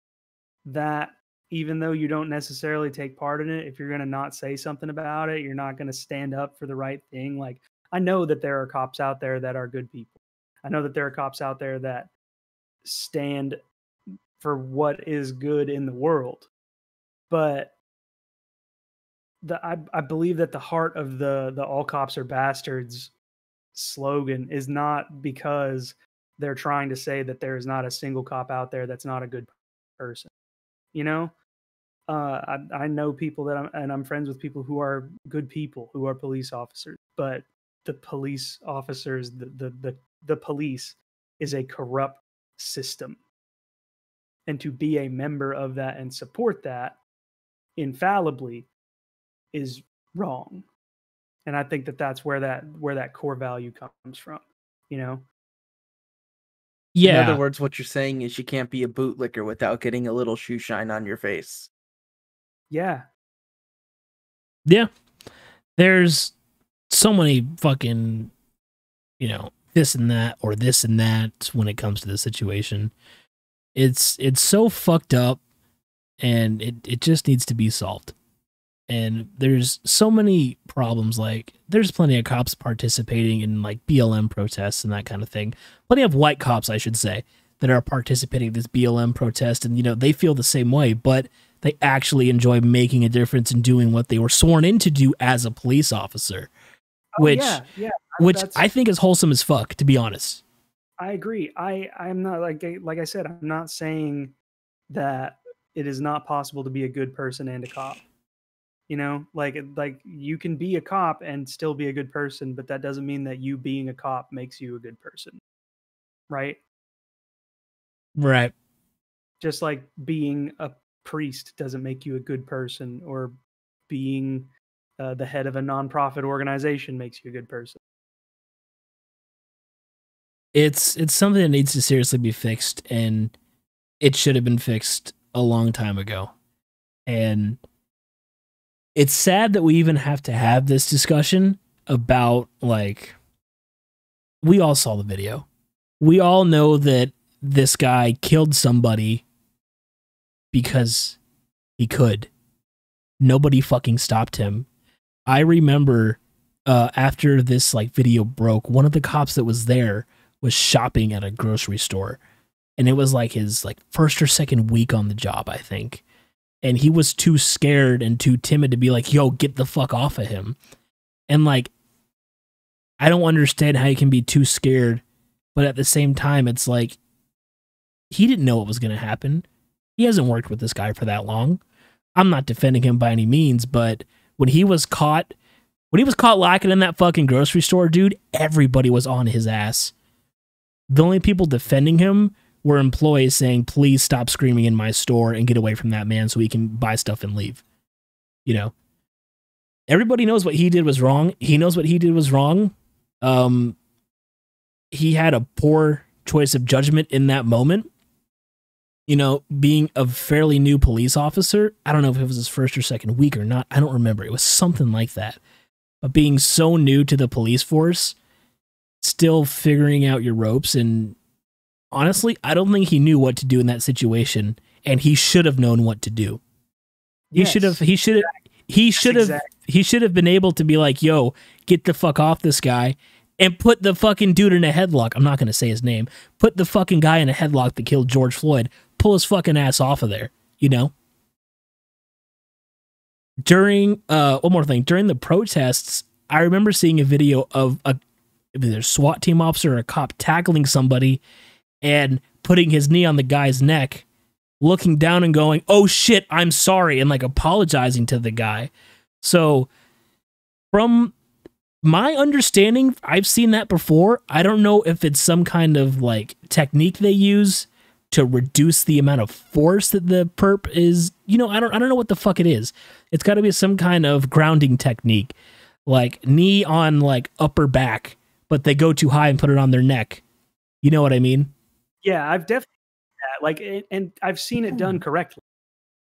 that even though you don't necessarily take part in it, if you're going to not say something about it, you're not going to stand up for the right thing. Like, I know that there are cops out there that are good people. I know that there are cops out there that stand for what is good in the world. But the I, I believe that the heart of the the all cops are bastards slogan is not because they're trying to say that there is not a single cop out there that's not a good person. You know, uh, I, I know people that I'm, and I'm friends with people who are good people who are police officers, but the police officers, the the the, the police is a corrupt system, and to be a member of that and support that infallibly is wrong, and I think that that's where that where that core value comes from. You know, Yeah. In other words, what you're saying is you can't be a bootlicker without getting a little shoe shine on your face. Yeah, Yeah. There's so many fucking, you know, this and that or this and that when it comes to the situation. It's it's so fucked up and it, it just needs to be solved. And there's so many problems like there's plenty of cops participating in like BLM protests and that kind of thing. Plenty of white cops, I should say, that are participating in this BLM protest and you know, they feel the same way, but they actually enjoy making a difference and doing what they were sworn in to do as a police officer. Oh, which yeah, yeah, which I think is wholesome as fuck, to be honest. I agree. I I'm not like like I said, I'm not saying that it is not possible to be a good person and a cop. You know, like like you can be a cop and still be a good person, but that doesn't mean that you being a cop makes you a good person. Right? Right. Just like being a priest doesn't make you a good person or being uh, the head of a nonprofit organization makes you a good person. It's it's something that needs to seriously be fixed and it should have been fixed a long time ago. And it's sad that we even have to have this discussion about like we all saw the video. We all know that this guy killed somebody because he could. Nobody fucking stopped him. I remember uh, after this like video broke, one of the cops that was there was shopping at a grocery store, and it was like his like first or second week on the job, I think. And he was too scared and too timid to be like, "Yo, get the fuck off of him." And like, I don't understand how you can be too scared, but at the same time, it's like he didn't know what was to happen. He hasn't worked with this guy for that long. I'm not defending him by any means, but when he was caught, when he was caught lacking in that fucking grocery store, dude, everybody was on his ass. The only people defending him were employees saying, please stop screaming in my store and get away from that man so he can buy stuff and leave. You know? Everybody knows what he did was wrong. He knows what he did was wrong. Um, he had a poor choice of judgment in that moment you know, being a fairly new police officer, I don't know if it was his first or second week or not. I don't remember. It was something like that. But being so new to the police force, still figuring out your ropes, and honestly, I don't think he knew what to do in that situation, and he should have known what to do. He should have. He should have. He should have. exact- He should have been able to be like, "Yo, get the fuck off this guy." And put the fucking dude in a headlock. I'm not going to say his name. Put the fucking guy in a headlock that killed George Floyd pull his fucking ass off of there, you know? During uh one more thing, during the protests, I remember seeing a video of a either SWAT team officer or a cop tackling somebody and putting his knee on the guy's neck, looking down and going, "Oh shit, I'm sorry," and like apologizing to the guy. So from my understanding, I've seen that before. I don't know if it's some kind of like technique they use to reduce the amount of force that the perp is. You know, I don't I don't know what the fuck it is. It's got to be some kind of grounding technique, like knee on like upper back, but they go too high and put it on their neck. You know what I mean? Yeah, I've definitely that. like and, and I've seen it done hmm. correctly.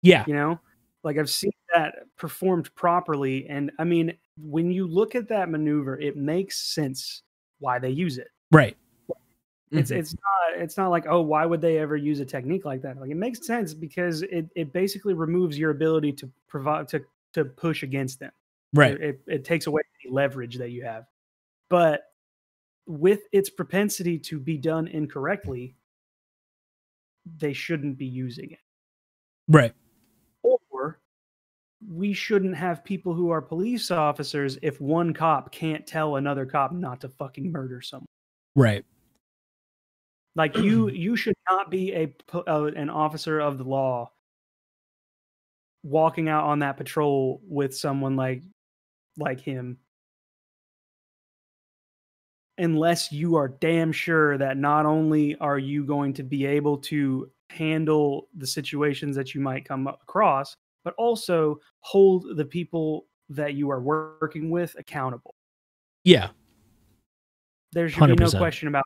Yeah. you know like i've seen that performed properly and i mean when you look at that maneuver it makes sense why they use it Right. It's Mhm. it's not it's not like oh why would they ever use a technique like that like it makes sense because it, it basically removes your ability to provide to to push against them Right. it, it, it takes away the leverage that you have but with its propensity to be done incorrectly they shouldn't be using it Right. or we shouldn't have people who are police officers if one cop can't tell another cop not to fucking murder someone. Right. Like you, <clears throat> you should not be a uh, an officer of the law walking out on that patrol with someone like like him. Unless you are damn sure that not only are you going to be able to handle the situations that you might come across but also hold the people that you are working with accountable. Yeah. there should be no question about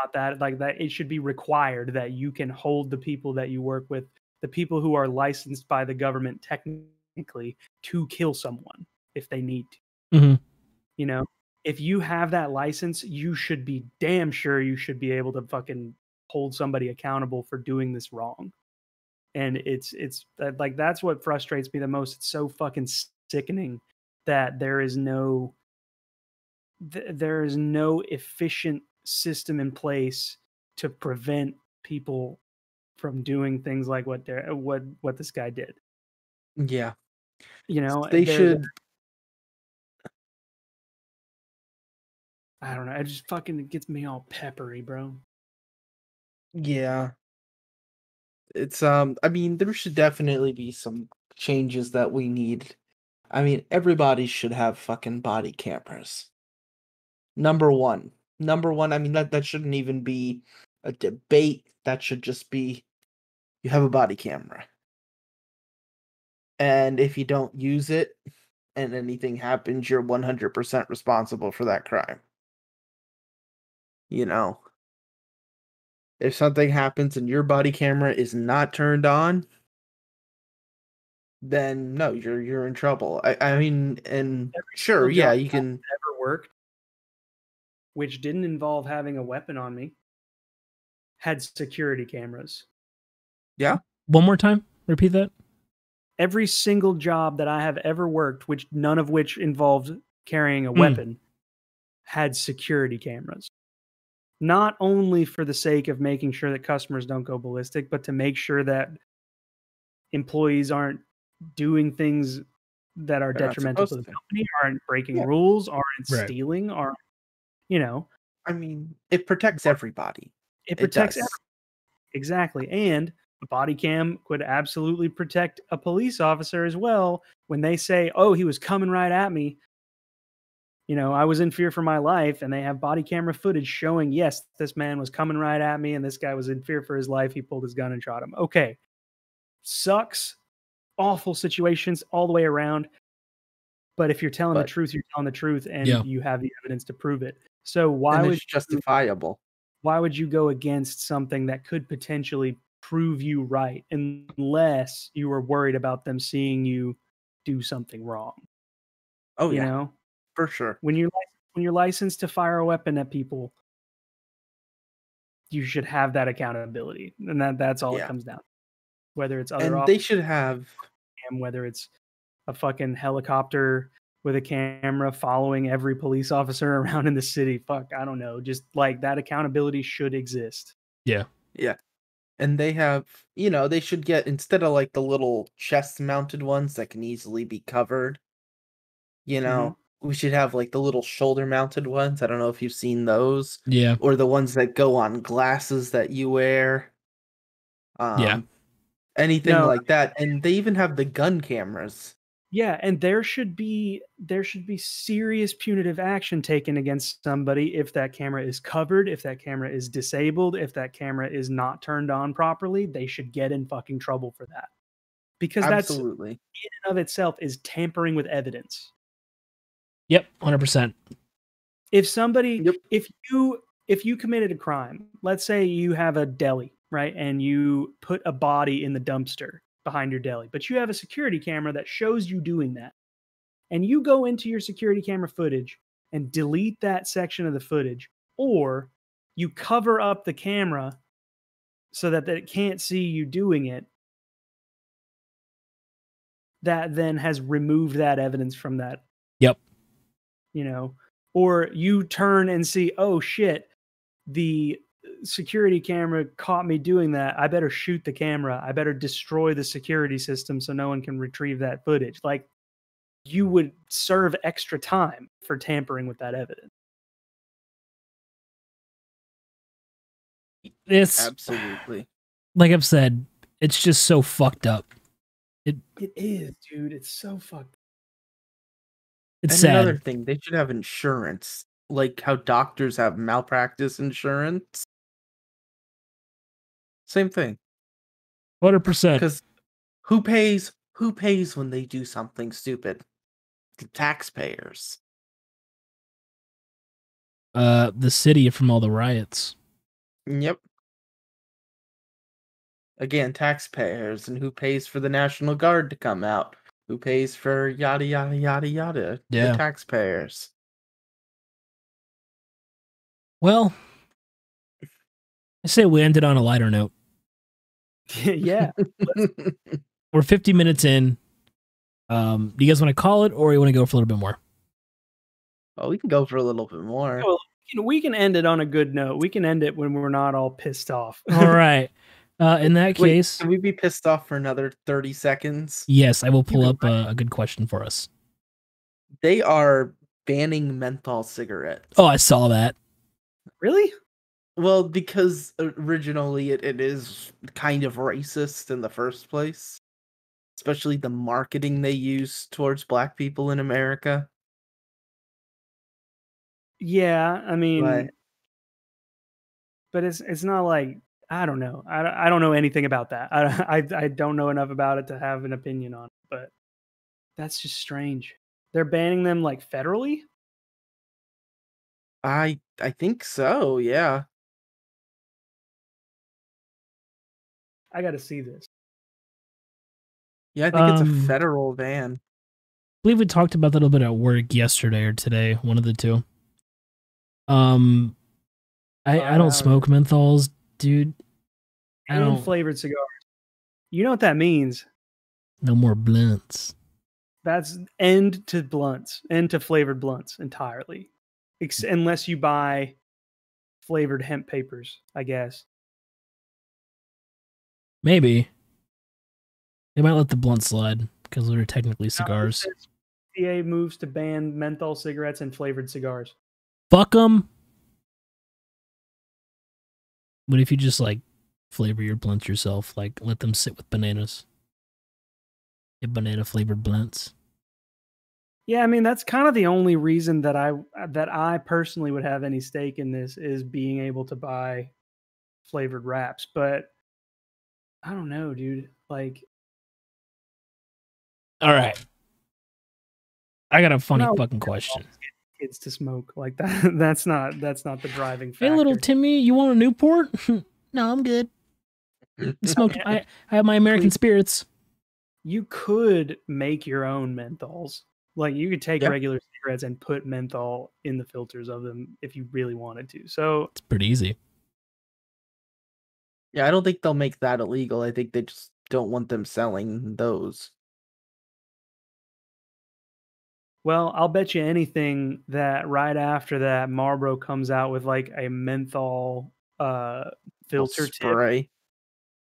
not that like that it should be required that you can hold the people that you work with the people who are licensed by the government technically to kill someone if they need to Mhm. you know if you have that license, you should be damn sure you should be able to fucking hold somebody accountable for doing this wrong. And it's it's like that's what frustrates me the most. It's so fucking sickening that there is no th- there is no efficient system in place to prevent people from doing things like what they're what what this guy did. Yeah. You know, They should I don't know. It just fucking gets me all peppery, bro. Yeah. It's um I mean there should definitely be some changes that we need. I mean everybody should have fucking body cameras. Number 1. Number 1, I mean that that shouldn't even be a debate. That should just be you have a body camera. And if you don't use it and anything happens, you're 100% responsible for that crime. You know, if something happens and your body camera is not turned on, then no, you're you're in trouble. I I mean, and Every sure, yeah, you can. ever worked, which didn't involve having a weapon on me, had security cameras. Yeah. One more time. Repeat that. Every single job that I have ever worked, which none of which involved carrying a Hmm. weapon, had security cameras. Not only for the sake of making sure that customers don't go ballistic, but to make sure that employees aren't doing things that are They're detrimental to the company, aren't breaking Yeah. rules, aren't Right. stealing, aren't you know, I mean, it protects everybody. it It protects does. everyone. exactly and a body cam could absolutely protect a police officer as well when they say oh he was coming right at me you know i was in fear for my life and they have body camera footage showing yes this man was coming right at me and this guy was in fear for his life he pulled his gun and shot him okay sucks awful situations all the way around but if you're telling the truth you're telling the truth and Yeah. you have the evidence to prove it so why would justifiable. why would you go against something that could potentially prove you right unless you were worried about them seeing you do something wrong Oh you yeah, know for sure. when you're when you're licensed to fire a weapon at people you should have that accountability and that that's all Yeah. it comes down to. whether it's other And they should have whether it's a fucking helicopter with a camera following every police officer <laughs> around in the city fuck i don't know just like that accountability should exist Yeah. Yeah. and they have you know they should get instead of like the little chest mounted ones that can easily be covered you know we should have like the little shoulder mounted ones i don't know if you've seen those Yeah. or the ones that go on glasses that you wear um Yeah. anything No. like that and they even have the gun cameras Yeah, and there should be there should be serious punitive action taken against somebody if that camera is covered, if that camera is disabled, if that camera is not turned on properly, they should get in fucking trouble for that. Because that's in and of itself is tampering with evidence. Yep. Hundred percent. If somebody Yep. if you if you committed a crime, let's say you have a deli, right? And you put a body in the dumpster behind your deli, but you have a security camera that shows you doing that. And you go into your security camera footage and delete that section of the footage, or you cover up the camera so that, that it can't see you doing it. That then has removed that evidence from that Yep. you know or you turn and see oh shit the security camera caught me doing that i better shoot the camera. I better destroy the security system so no one can retrieve that footage. Like you would serve extra time for tampering with that evidence. This absolutely. like I've said. It's just so fucked up. It it is dude. It's so fucked It's and sad. another thing they should have insurance. Like how doctors have malpractice insurance same thing Hundred percent. Because who pays who pays when they do something stupid? The taxpayers. Uh, the city from all the riots. Yep. Again, taxpayers, and who pays for the National Guard to come out? Who pays for yada yada yada yada? Yeah. The taxpayers. Well, I say we ended on a lighter note. <laughs> yeah. <laughs> We're 50 minutes in. Um, do you guys want to call it or you want to go for a little bit more? oh, we can go for a little bit more. Well, we can- We can end it on a good note. We can end it when we're not all pissed off. <laughs> All right. Uh, in that Wait, case, can we be pissed off for another 30 seconds? yes, I will pull up a, a good question for us. They are banning menthol cigarettes. Oh, I saw that. really? Well, because originally it, it is kind of racist in the first place, especially the marketing they use towards black people in America. Yeah. I mean, But but it's it's not like I don't know. I, I don't know anything about that. I, <laughs> I I don't know enough about it to have an opinion on it. But that's just strange. They're banning them like federally. I I think so, yeah. I got to see this. Yeah, I think it's Um, a federal van. I believe we talked about that a little bit at work yesterday or today, one of the two. Um, I, I Uh, don't smoke menthols, dude. I don't. flavored cigars. You know what that means? No more blunts. That's end to blunts, end to flavored blunts entirely, Ex- unless you buy flavored hemp papers. I guess. Maybe they might let the blunt slide because they're technically cigars. FDA moves to ban menthol cigarettes and flavored cigars. Fuck them. What if you just like flavor your blunts yourself? Like let them sit with bananas. Get banana flavored blunts. Yeah, I mean that's kind of the only reason that I that I personally would have any stake in this is being able to buy flavored wraps, but I don't know, dude. Like All right. I got a funny No, fucking question. kids to smoke like <laughs> that that's not that's not the driving factor. Hey, little Timmy, you want a Newport? <laughs> no, I'm good. Smoke. I, I have my American Please. spirits. you could make your own menthols. Like you could take Yeah. regular cigarettes and put menthol in the filters of them if you really wanted to. So It's pretty easy. Yeah, I don't think they'll make that illegal. I think they just don't want them selling those. Well, I'll bet you anything that right after that, Marlboro comes out with like a menthol uh filter tip spray.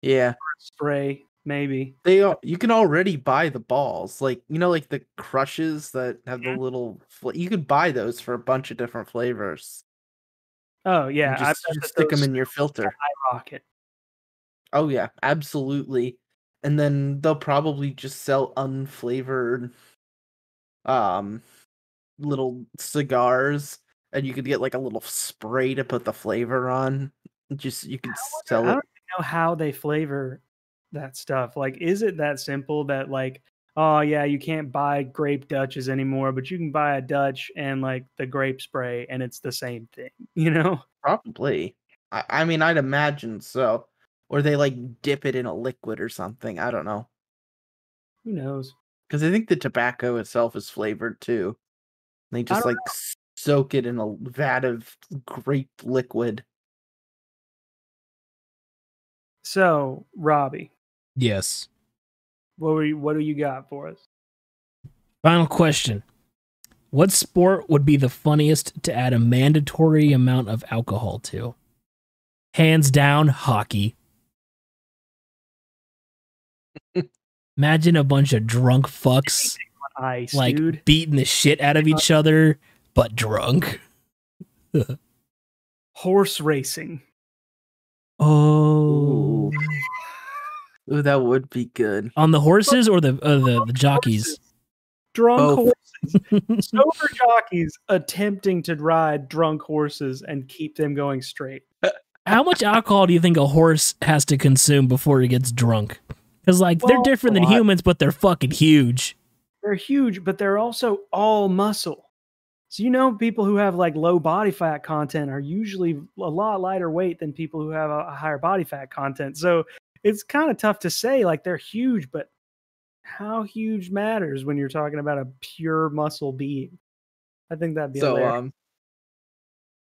Yeah. spray, maybe. They al- you can already buy the balls. Like, you know like the crushes that have the Mhm. little you could buy those for a bunch of different flavors. Oh yeah, just, bet just stick them in your filter. rocket. Oh yeah, absolutely. And then they'll probably just sell unflavored um little cigars and you could get like a little spray to put the flavor on. Just you can sell it. I don't know how they flavor that stuff. Like, is it that simple that like, oh yeah, you can't buy grape Dutches anymore, but you can buy a Dutch and like the grape spray, and it's the same thing. <laughs> You know? Probably. I, I mean I'd imagine so. Or they like dip it in a liquid or something. I don't know. Who knows? Because I think the tobacco itself is flavored too. They just don't like soak it in a vat of grape liquid. So, Robbie, Yes. what were you, what do you got for us? Final question. What sport would be the funniest to add a mandatory amount of alcohol to? Hands down, hockey. Imagine a bunch of drunk fucks Ice, like dude. beating the shit out of each other, but drunk. <laughs> Horse racing. Oh, Ooh, that would be good. on the horses or the uh, the, the jockeys? Drunk Both. horses. <laughs> Sober jockeys attempting to ride drunk horses and keep them going straight. How much alcohol do you think a horse has to consume before he gets drunk? Because like they're different than humans, but they're fucking huge. They're huge, but they're also all muscle. So you know, people who have like low body fat content are usually a lot lighter weight than people who have a, a higher body fat content. So it's kind of tough to say like they're huge, but how huge matters when you're talking about a pure muscle being. I think that'd be So hilarious. um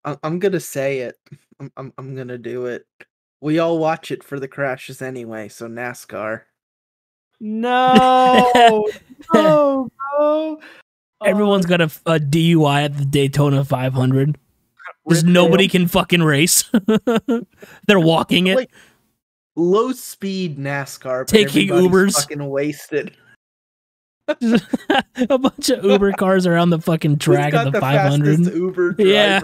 I- I'm gonna say it. I'm, I'm I'm gonna do it. We all watch it for the crashes anyway. So NASCAR. No, <laughs> no, bro. Everyone's um, got a, a DUI at the Daytona 500. Because nobody can fucking race. <laughs> They're walking it. Like, Low speed NASCAR. but Taking Ubers. Fucking wasted. <laughs> a bunch of Uber cars around the fucking track got at the, the 500. fastest Uber Yeah.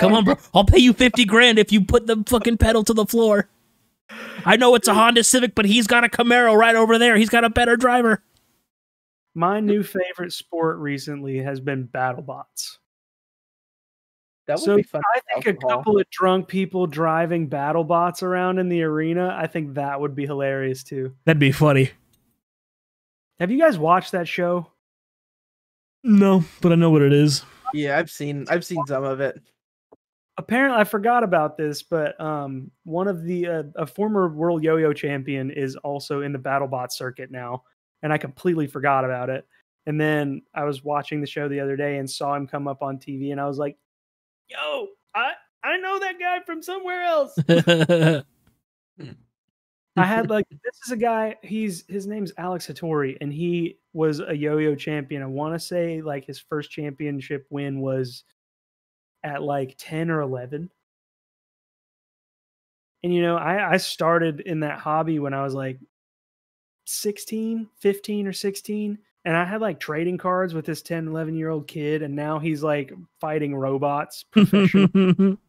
Come on, bro. I'll pay you 50 grand if you put the fucking pedal to the floor. I know it's a Honda Civic, but he's got a Camaro right over there. He's got a better driver. My new favorite sport recently has been battle bots. That would So be fun. I think a couple of drunk people driving battle bots around in the arena, I think that would be hilarious too. That'd be funny. Have you guys watched that show? No, but I know what it is. Yeah, I've seen I've seen some of it. Apparently, I forgot about this, but um, one of the uh, a former world yo-yo champion is also in the BattleBot circuit now, and I completely forgot about it. And then I was watching the show the other day and saw him come up on TV, and I was like, "Yo, I I know that guy from somewhere else." <laughs> I had like <laughs> this is a guy. He's his name's Alex Hattori, and he was a yo-yo champion. I want to say like his first championship win was at like ten or eleven. And you know, I I started in that hobby when I was like 16, 15 or 16 and I had like trading cards with this 10, 11 year old kid and now he's like fighting robots professionally. <laughs>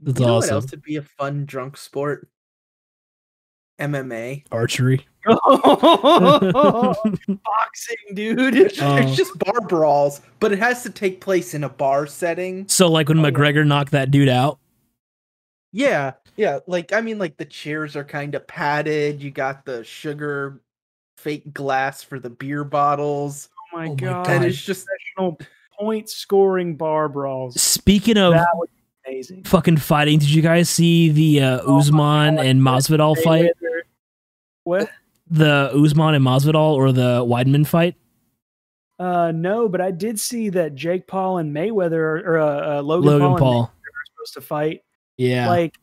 That's you know what awesome. else would be a fun drunk sport? MMA. Archery. <laughs> Boxing, dude. <laughs> It's, Oh. it's just bar brawls, but it has to take place in a bar setting. so, like when Oh, yeah. McGregor knocked that dude out. Yeah, yeah. Like I mean, like the chairs are kind of padded. You got the sugar fake glass for the beer bottles, Oh my Oh my god. God. and it's just professional point scoring bar brawls. Speaking of That would amazing. fucking fighting, did you guys see the uh, Oh Usman and Masvidal fight? What? The Usman and Masvidal or the Weidman fight? Uh, no, but I did see that Jake Paul and Mayweather or uh, uh, Logan, Logan Paul, Paul. are supposed to fight. Yeah. Like,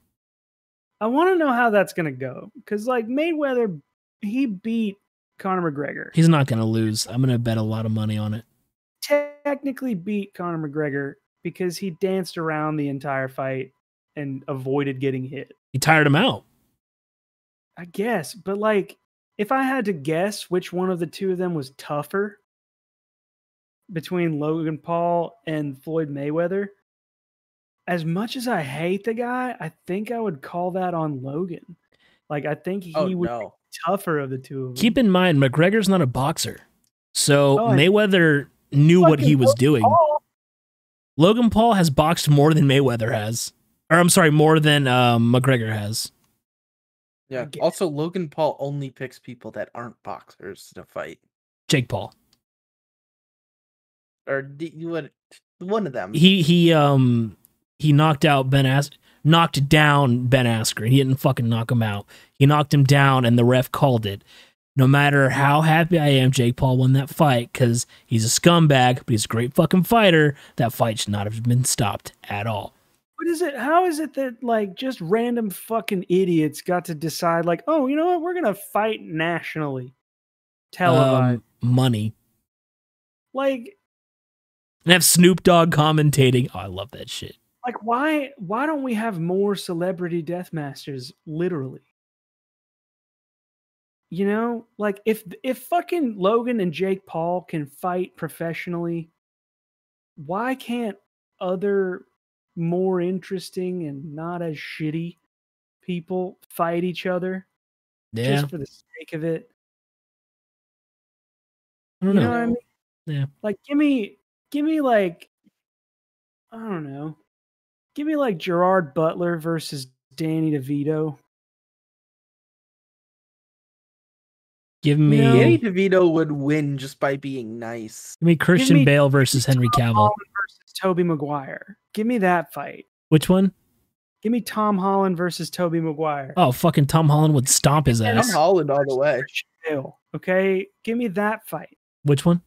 I want to know how that's gonna go because like Mayweather, he beat Conor McGregor. He's not going to lose. I'm going to bet a lot of money on it. technically beat Conor McGregor because he danced around the entire fight and avoided getting hit. He tired him out. I guess, but like if I had to guess which one of the two of them was tougher between Logan Paul and Floyd Mayweather, as much as I hate the guy, I think I would call that on Logan. Like I think he oh would be no. tougher of the two of them. Keep in mind, McGregor's not a boxer. So Oh, Mayweather knew what he was Logan doing. Paul. Logan Paul has boxed more than Mayweather has. Or I'm sorry, more than um, McGregor has. Yeah. get- Also, Logan Paul only picks people that aren't boxers to fight, Jake Paul. or d- you would one of them. He he um he knocked out Ben As knocked down Ben Askren. He didn't fucking knock him out. He knocked him down and the ref called it. No matter how happy I am Jake Paul won that fight cuz he's a scumbag, but he's a great fucking fighter, that fight should not have been stopped at all. What is it? How is it that like just random fucking idiots got to decide like, oh, you know what? We're gonna fight nationally, televised. Um, money. like, And have Snoop Dogg commentating. Oh, I love that shit. like why? Why don't we have more celebrity death matches? Literally, you know, like if if fucking Logan and Jake Paul can fight professionally, why can't other more interesting and not as shitty people fight each other? Yeah. just for the sake of it. I You don't know know. what I mean? Yeah. Like, give me, give me like, I don't know, give me like Gerard Butler versus Danny DeVito. Give me No. Danny DeVito would win just by being nice. give me Christian me- Bale versus Henry Tom Cavill. Holland Tobey Maguire. Give me that fight. Which one? Give me Tom Holland versus Tobey Maguire. Oh, fucking Tom Holland would stomp his ass. Tom. Holland all the way. Okay, give me that fight. Which one?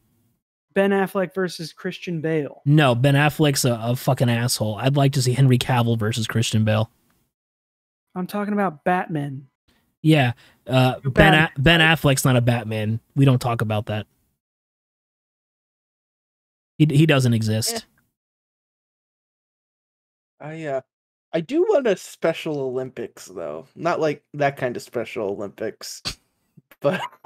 Ben Affleck versus Christian Bale. No, Ben Affleck's a, a fucking asshole. I'd like to see Henry Cavill versus Christian Bale. I'm talking about Batman. Yeah, uh, Ben. A- Ben Affleck's not a Batman. We don't talk about that. He he doesn't exist. I uh I do want a Special Olympics though. Not like that kind of Special Olympics. <laughs> But <laughs>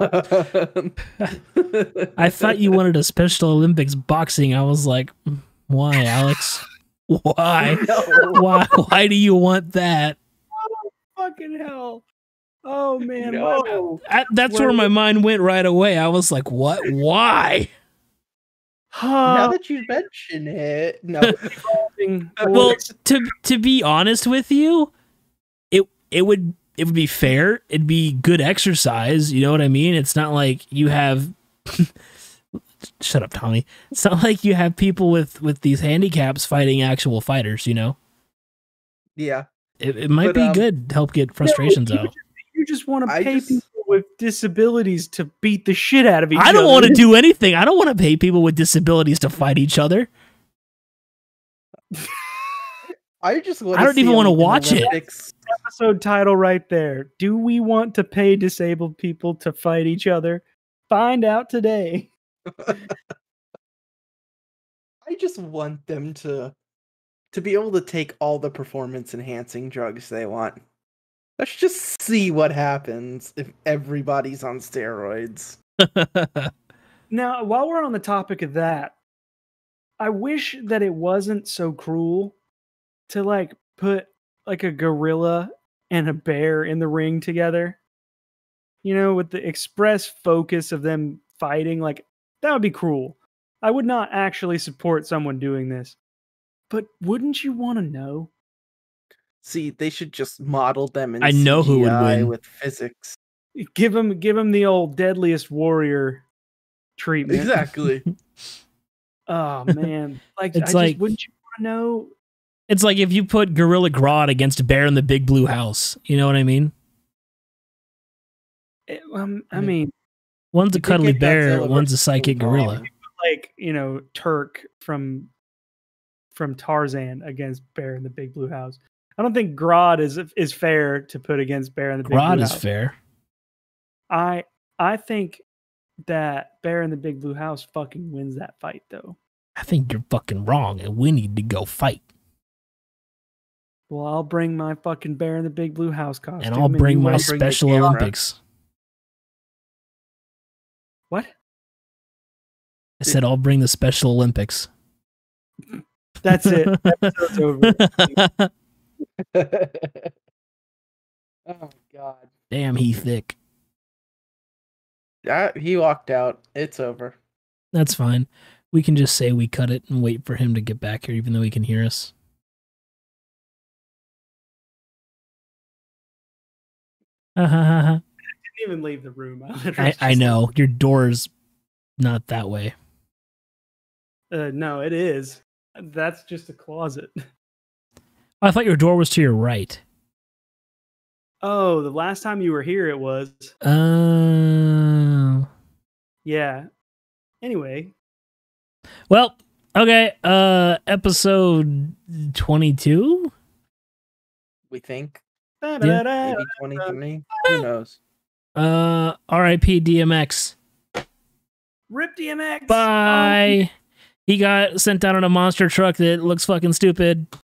I thought you wanted a Special Olympics boxing. I was like, "Mm, why, Alex? <laughs> Why? No. Why? Why do you want that? Fucking hell. Oh man. No. I, that's where my mind went right away. I was like, what? Why? Now that you mention it, <laughs> no. Well, to to be honest with you, it it would it would be fair. It'd be good exercise. You know what I mean? It's not like you have. <laughs> Shut up, Tommy. It's not like you have people with with these handicaps fighting actual fighters. You know, yeah. it, it might But, be um, good to help get frustrations you out. just- You just want to pay just- people with disabilities to beat the shit out of each other. I don't want to <laughs> do anything. I don't want to pay people with disabilities to fight each other. I just want I don't even wanna watch it. episode title right there. Do we want to pay disabled people to fight each other? Find out today. <laughs> I just want them to to be able to take all the performance enhancing drugs they want. Let's just see what happens if everybody's on steroids. <laughs> Now, while we're on the topic of that, I wish that it wasn't so cruel to like put like a gorilla and a bear in the ring together. You know, with the express focus of them fighting, like that would be cruel. I would not actually support someone doing this. But wouldn't you want to know? See, they should just model them in I know who would win. with physics. Give him give him the old deadliest warrior treatment. Exactly. <laughs> Oh <laughs> man. Like It's I like- just wouldn't you want to know it's like if you put Gorilla Grodd against Bear in the Big Blue House. You know what I mean? it- um, I mean One's a cuddly bear, one's a psychic gorilla. like you know Terk from from Tarzan against Bear in the Big Blue House. I don't think Grodd is is fair to put against Bear in the Big Blue House. Grodd Blue is House. fair. I I think that Bear in the Big Blue House fucking wins that fight though. I think you're fucking wrong, and we need to go fight. Well, I'll bring my fucking Bear in the Big Blue House costume, And I'll bring my bring Special. Olympics. what? I said I'll bring the Special Olympics. That's it. <laughs> Episode's over. <laughs> <laughs> oh god. Damn, he thick. Yeah, he walked out. It's over. That's fine. We can just say we cut it and wait for him to get back here, even though he can hear us. Ha, ha, ha, ha. Didn't even leave the room. <laughs> I, I, I just- know your door's not that way. Uh, no, it is. That's just a closet. <laughs> I thought your door was to your right. Oh, the last time you were here, it was. Oh. Yeah. Anyway, Well, okay. Uh, episode twenty-two. We think. da-da-da. Maybe 23. Who knows? Uh, R.I.P. DMX. Rip DMX. Bye. He got sent down on a monster truck that looks fucking stupid.